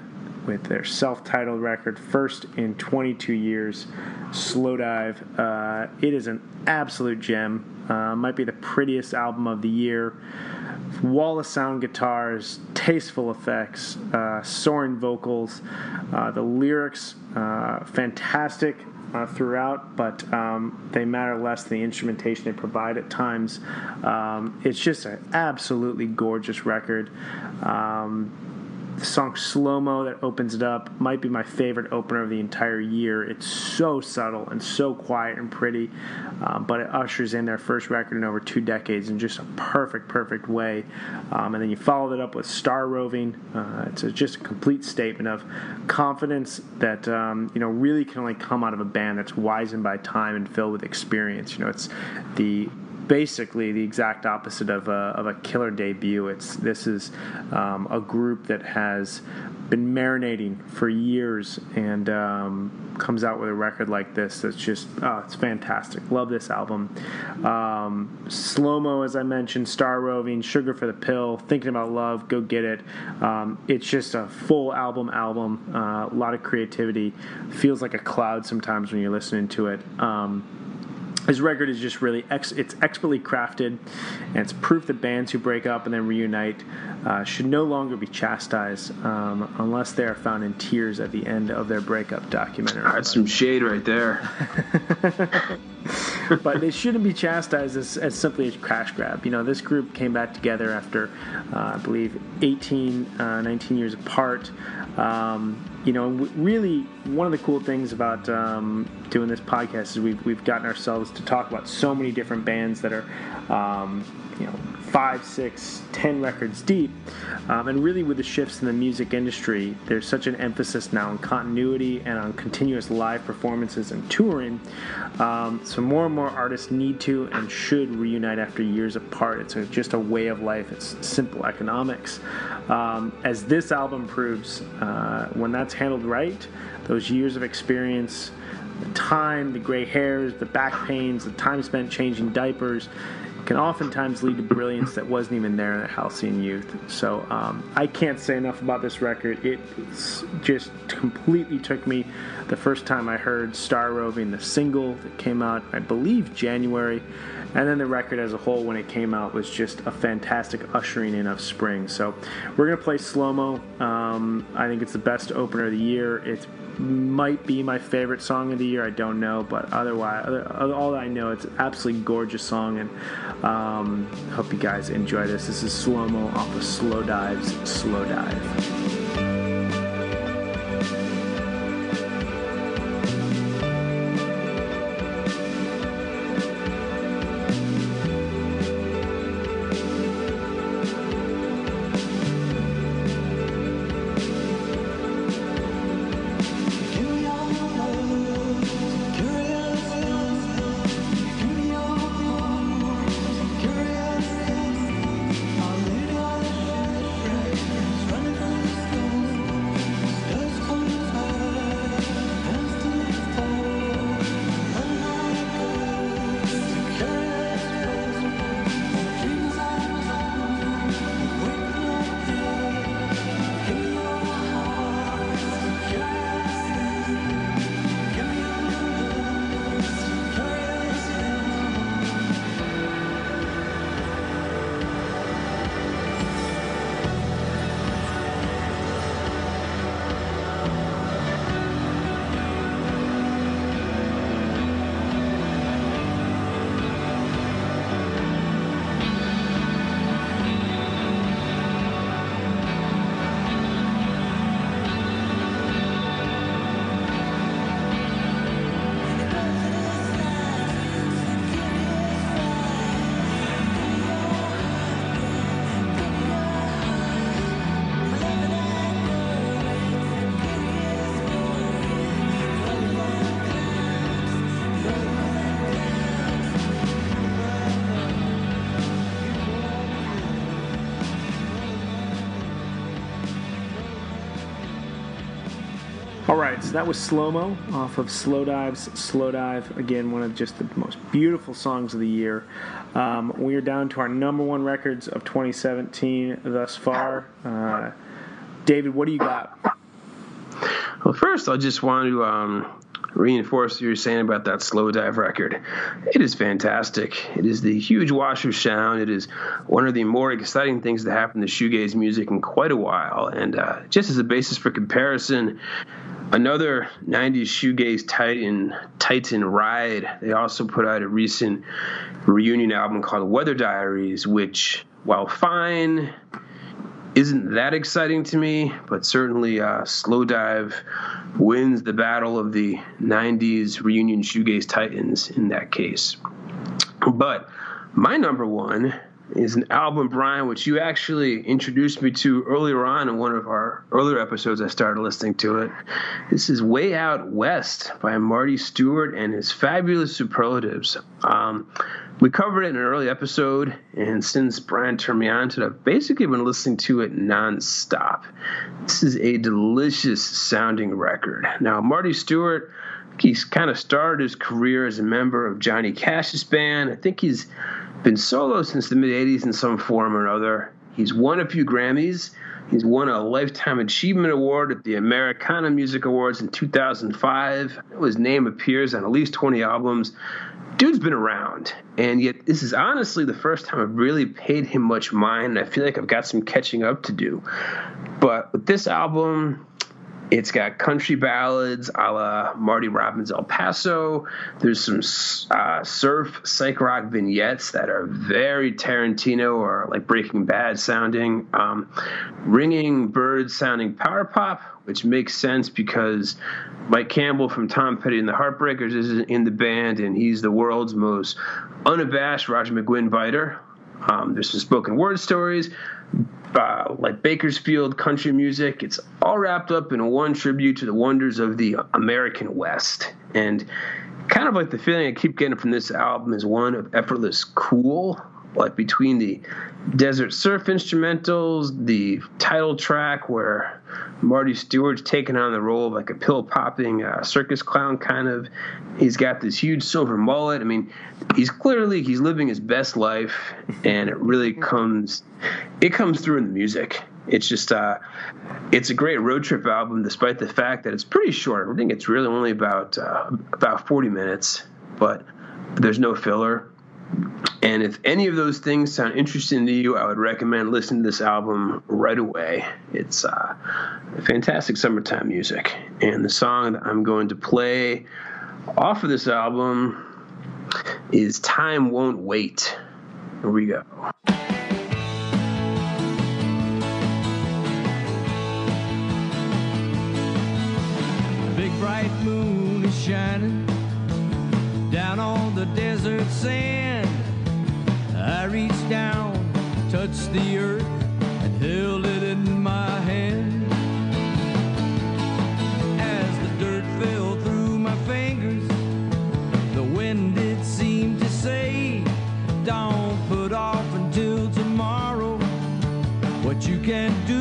with their self-titled record, first in 22 years. Slow Dive. Uh, it is an absolute gem. Uh, might be the prettiest album of the year wall of sound guitars, tasteful effects, uh, soaring vocals. Uh, the lyrics, uh, fantastic uh, throughout, but um, they matter less than the instrumentation they provide at times. Um, it's just an absolutely gorgeous record. Um, the song Slow Mo that opens it up might be my favorite opener of the entire year. It's so subtle and so quiet and pretty, uh, but it ushers in their first record in over two decades in just a perfect, perfect way. Um, and then you follow it up with Star Roving. Uh, it's a, just a complete statement of confidence that um, you know really can only come out of a band that's wizened by time and filled with experience. You know, it's the basically the exact opposite of a, of a killer debut. It's this is um, a group that has been marinating for years and um, comes out with a record like this that's just oh, it's fantastic. Love this album. Um, Slow mo, as I mentioned, Star Roving, Sugar for the Pill, Thinking About Love, Go Get It. Um, it's just a full album. Album, uh, a lot of creativity. Feels like a cloud sometimes when you're listening to it. Um, his record is just really ex- it's expertly crafted and it's proof that bands who break up and then reunite uh, should no longer be chastised um, unless they are found in tears at the end of their breakup documentary That's some shade right there. but they shouldn't be chastised as, as simply a crash grab. You know, this group came back together after, uh, I believe, 18, uh, 19 years apart. Um, you know, really, one of the cool things about um, doing this podcast is we've, we've gotten ourselves to talk about so many different bands that are, um, you know, five, six, ten records deep. Um, and really, with the shifts in the music industry, there's such an emphasis now on continuity and on continuous live performances and touring. Um, so, more and more artists need to and should reunite after years apart. It's just a way of life, it's simple economics. Um, as this album proves, uh, when that's handled right, those years of experience, the time, the gray hairs, the back pains, the time spent changing diapers, can oftentimes lead to brilliance that wasn't even there in the halcyon youth. So um, I can't say enough about this record. It just completely took me the first time I heard Star Roving, the single that came out, I believe, January. And then the record as a whole, when it came out, was just a fantastic ushering in of spring. So we're going to play Slow Mo. Um, I think it's the best opener of the year. It might be my favorite song of the year. I don't know, but otherwise, other, all I know, it's absolutely gorgeous song, and um, hope you guys enjoy this. This is Slomo off of Slowdive's, Slow Dive. That was Slomo off of Slowdive's, Slow Dive. Again, one of just the most beautiful songs of the year. Um, we are down to our number one records of 2017 thus far. Uh, David, what do you got? Well, first, I just want to um, reinforce what you were saying about that Slowdive record. It is fantastic. It is the huge washer sound. It is one of the more exciting things that happened to shoegaze music in quite a while. And uh, just as a basis for comparison, another 90s shoegaze titan, Titan Ride, they also put out a recent reunion album called Weather Diaries, which, while fine, isn't that exciting to me, but certainly uh, Slowdive wins the battle of the 90s reunion shoegaze titans in that case. But my number one is an album, Brian, which you actually introduced me to earlier on in one of our earlier episodes. I started listening to it. This is Way Out West by Marty Stuart and his fabulous superlatives. Um, we covered it in an early episode, and since Brian turned me on to it, I've basically been listening to it nonstop. This is a delicious sounding record. Now, Marty Stuart, he's kind of started his career as a member of Johnny Cash's band. I think he's been solo since the mid 80s in some form or another. He's won a few Grammys. He's won a Lifetime Achievement Award at the Americana Music Awards in 2005. His name appears on at least 20 albums. Dude's been around, and yet this is honestly the first time I've really paid him much mind. I feel like I've got some catching up to do. But with this album, It's got country ballads a la Marty Robbins' El Paso. There's some uh, surf psych rock vignettes that are very Tarantino or like Breaking Bad sounding. Um, ringing Byrds sounding power pop, which makes sense because Mike Campbell from Tom Petty and the Heartbreakers is in the band, and he's the world's most unabashed Roger McGuinn biter. Um, there's some spoken word stories, uh, like Bakersfield country music. It's all wrapped up in one tribute to the wonders of the American West. And kind of like the feeling I keep getting from this album is one of effortless cool, like between the desert surf instrumentals, the title track where Marty Stuart's taking on the role of like a pill popping uh, circus clown kind of. He's got this huge silver mullet. I mean, he's clearly he's living his best life, and it really comes it comes through in the music. It's just uh, it's a great road trip album, despite the fact that it's pretty short. I think it's really only about uh, about 40 minutes, but there's no filler. And if any of those things sound interesting to you, I would recommend listening to this album right away. It's uh, fantastic summertime music. And the song that I'm going to play off of this album is Time Won't Wait. Here we go. big bright moon is shining down on the desert sand. Reached down, touched the earth, and held it in my hand. As the dirt fell through my fingers, the wind did seem to say, Don't put off until tomorrow what you can do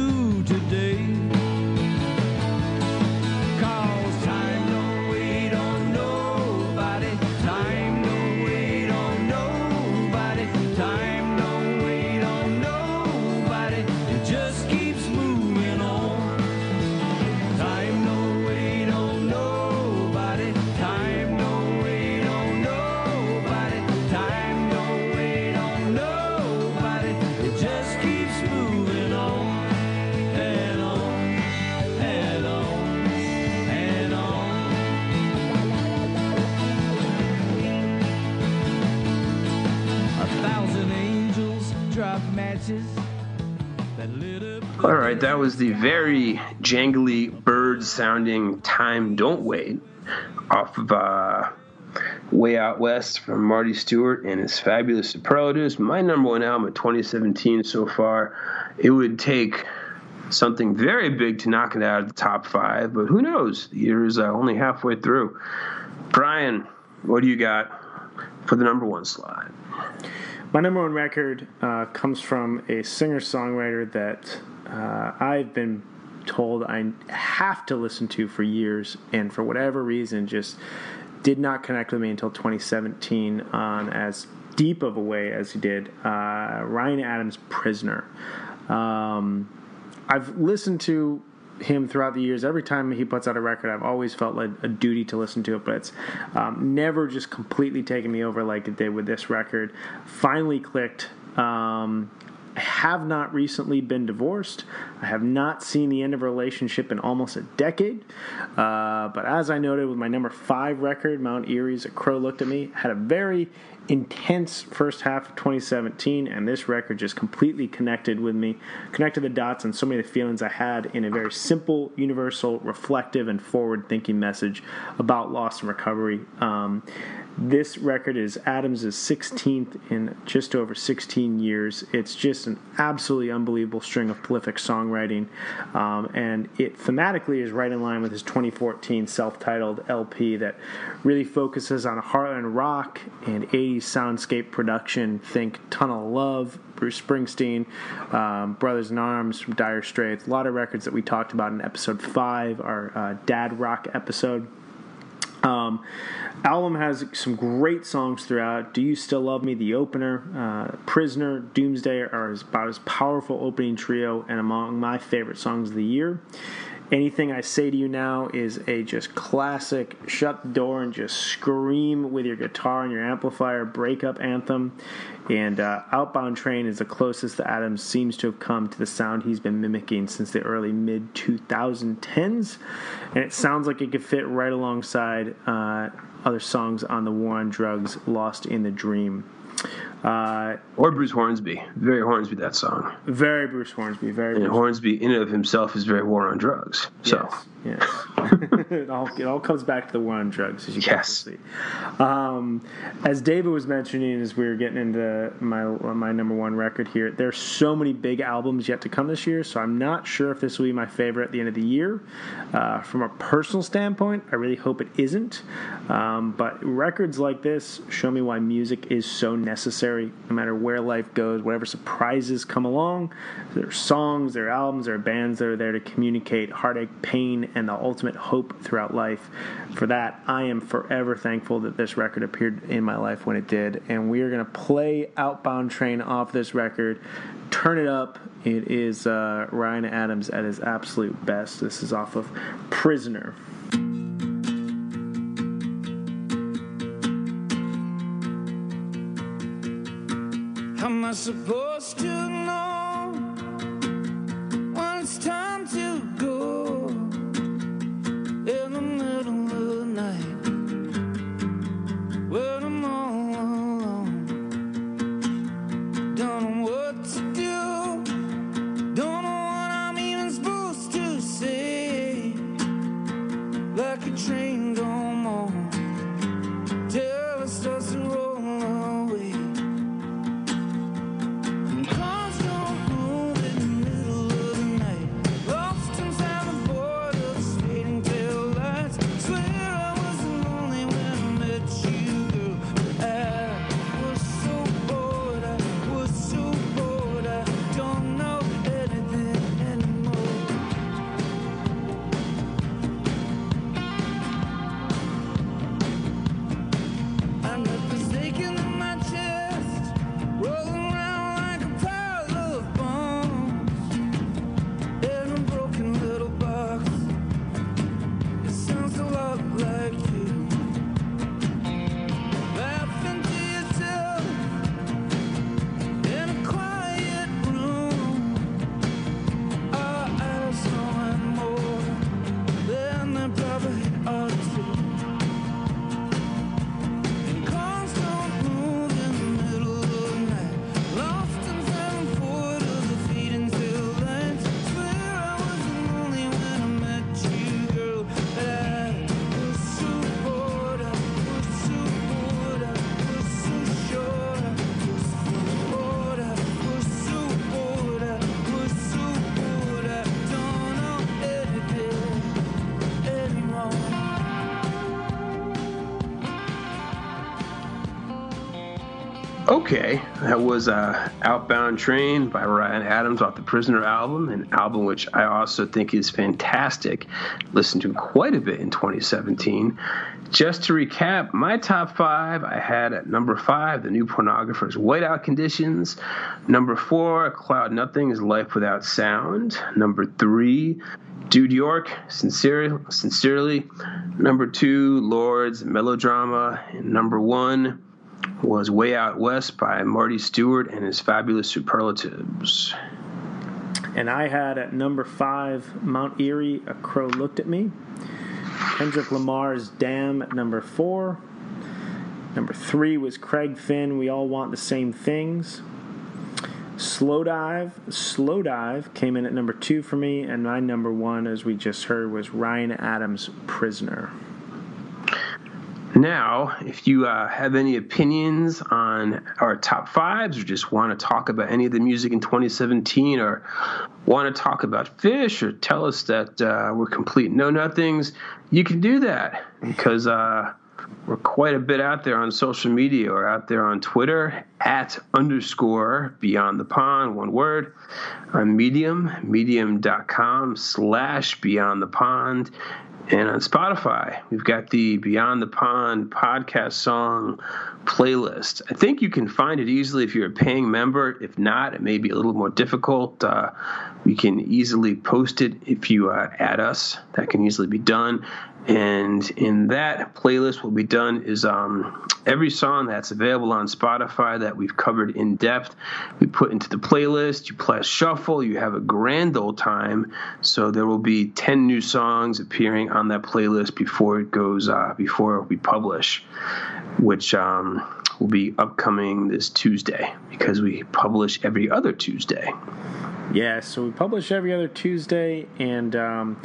All right, that was the very jangly Byrds sounding Time Don't Wait off of uh, Way Out West from Marty Stuart and his fabulous superlatives. My number one album of 2017 so far. It would take something very big to knock it out of the top five, but who knows? The year is uh, only halfway through. Brian, what do you got for the number one slot? My number one record uh, comes from a singer songwriter that uh, I've been told I have to listen to for years, and for whatever reason, just did not connect with me until 2017 on as deep of a way as he did. Uh, Ryan Adams' Prisoner. Um, I've listened to him throughout the years. Every time he puts out a record, I've always felt like a duty to listen to it, but it's um, never just completely taken me over like it did with this record. Finally clicked. Um, have not recently been divorced. I have not seen the end of a relationship in almost a decade. Uh, but as I noted with my number five record, Mount Eerie's A Crow Looked at Me, had a very intense first half of 2017, and this record just completely connected with me, connected the dots on so many of the feelings I had in a very simple, universal, reflective, and forward thinking message about loss and recovery. Um, this record is Adams' 16th in just over 16 years. It's just an absolutely unbelievable string of prolific songwriting, um, and it thematically is right in line with his 2014 self-titled LP that really focuses on Heartland rock and 80s soundscape production. Think Tunnel Love, Bruce Springsteen, um, Brothers in Arms from Dire Straits. A lot of records that we talked about in episode five, our uh, Dad Rock episode. Um, album has some great songs throughout. Do You Still Love Me, the opener, uh, Prisoner, Doomsday are about as powerful opening trio and among my favorite songs of the year. Anything I say to you now is a just classic shut the door and just scream with your guitar and your amplifier breakup anthem. And uh, Outbound Train is the closest that Adams seems to have come to the sound he's been mimicking since the early mid 2010s. And it sounds like it could fit right alongside uh, other songs on the War on Drugs, Lost in the Dream. Uh, Or Bruce Hornsby. Very Hornsby, that song. very Bruce Hornsby, very And Bruce Hornsby, in and of himself, is very war on drugs. So, Yes. yes. it, all, it all comes back to the war on drugs, as you Yes. can see. Um, as David was mentioning, as we were getting into my my number one record here, there's so many big albums yet to come this year, so I'm not sure if this will be my favorite at the end of the year. Uh, from a personal standpoint, I really hope it isn't. Um, but records like this show me why music is so necessary, no matter where life goes, whatever surprises come along. There are songs, there are albums, there are bands that are there to communicate heartache, pain, and the ultimate hope throughout life. For that, I am forever thankful that this record appeared in my life when it did. And we are going to play Outbound Train off this record. Turn it up. It is uh, Ryan Adams at his absolute best. This is off of Prisoner. I supposed to know Okay, that was uh, Outbound Train by Ryan Adams off the Prisoner album, an album which I also think is fantastic. Listened to quite a bit in 2017. Just to recap, my top five I had at number five, The New Pornographer's Whiteout Conditions. Number four, Cloud Nothing is Life Without Sound. Number three, Dude York, Sincere, Sincerely. Number two, Lorde's, Melodrama. And number one, was Way Out West by Marty Stuart and his fabulous superlatives. And I had at number five, Mount Eerie, A Crow Looked at Me. Kendrick Lamar's Damn at number four. Number three was Craig Finn, We All Want the Same Things. Slowdive, Slow Dive came in at number two for me, and my number one, as we just heard, was Ryan Adams' Prisoner. Now, if you uh, have any opinions on our top fives or just want to talk about any of the music in 2017 or want to talk about Phish or tell us that uh, we're complete know nothings, you can do that because uh, we're quite a bit out there on social media or out there on Twitter at underscore beyond the pond, one word, on Medium, medium.com slash beyond the pond. And on Spotify, we've got the Beyond the Pond podcast song playlist. I think you can find it easily if you're a paying member. If not, it may be a little more difficult. Uh, we can easily post it if you uh, add us. That can easily be done. And in that playlist, what we've done is um, every song that's available on Spotify that we've covered in depth, we put into the playlist. You press shuffle, you have a grand old time. So there will be 10 new songs appearing on that playlist before it goes, uh, before we publish, which um, will be upcoming this Tuesday because we publish every other Tuesday. Yeah, so we publish every other Tuesday, and um,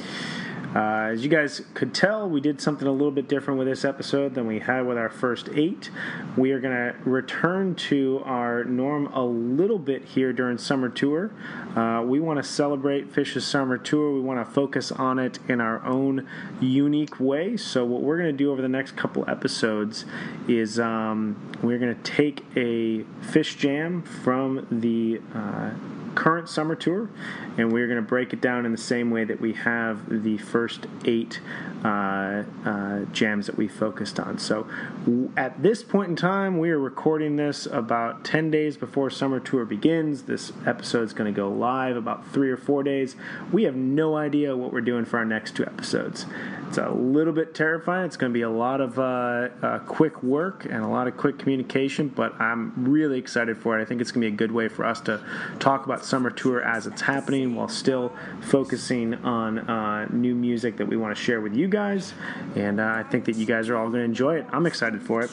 uh, as you guys could tell, we did something a little bit different with this episode than we had with our first eight. We are going to return to our norm a little bit here during summer tour. Uh, we want to celebrate Phish's summer tour. We want to focus on it in our own unique way. So, what we're going to do over the next couple episodes is um, we're going to take a Phish jam from the uh, current summer tour, and we're going to break it down in the same way that we have the first eight uh, uh, jams that we focused on. So, w- at this point in time, we are recording this about 10 days before summer tour begins. This episode is going to go live about three or four days. We have no idea what we're doing for our next two episodes. It's a little bit terrifying. It's going to be a lot of uh, uh, quick work and a lot of quick communication, but I'm really excited for it. I think it's going to be a good way for us to talk about summer tour as it's happening while still focusing on uh, new music that we want to share with you guys. And uh, I think that you guys are all going to enjoy it. I'm excited for it.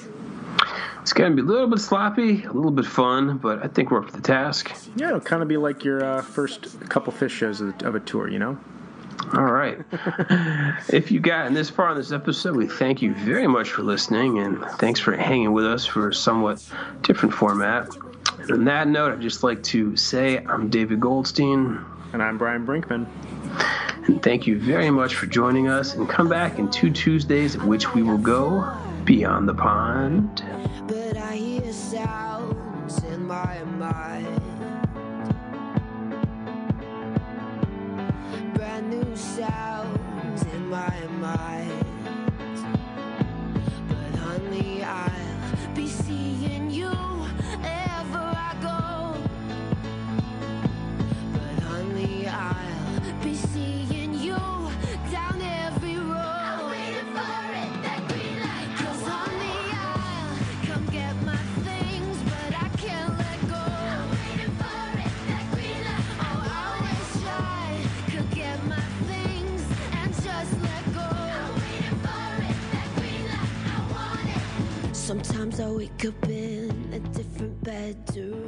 It's going to be a little bit sloppy, a little bit fun, but I think we're up to the task. Yeah, it'll kind of be like your uh, first couple Phish shows of, of a tour, you know? All right. if you got in this far in this episode, we thank you very much for listening and thanks for hanging with us for a somewhat different format. And on that note, I'd just like to say I'm David Goldstein. And I'm Brian Brinkman. And thank you very much for joining us. And come back in two Tuesdays, at which we will go beyond the pond. But I hear sounds in my mind. Brand new sounds in my mind. Sometimes I wake up in a different bedroom.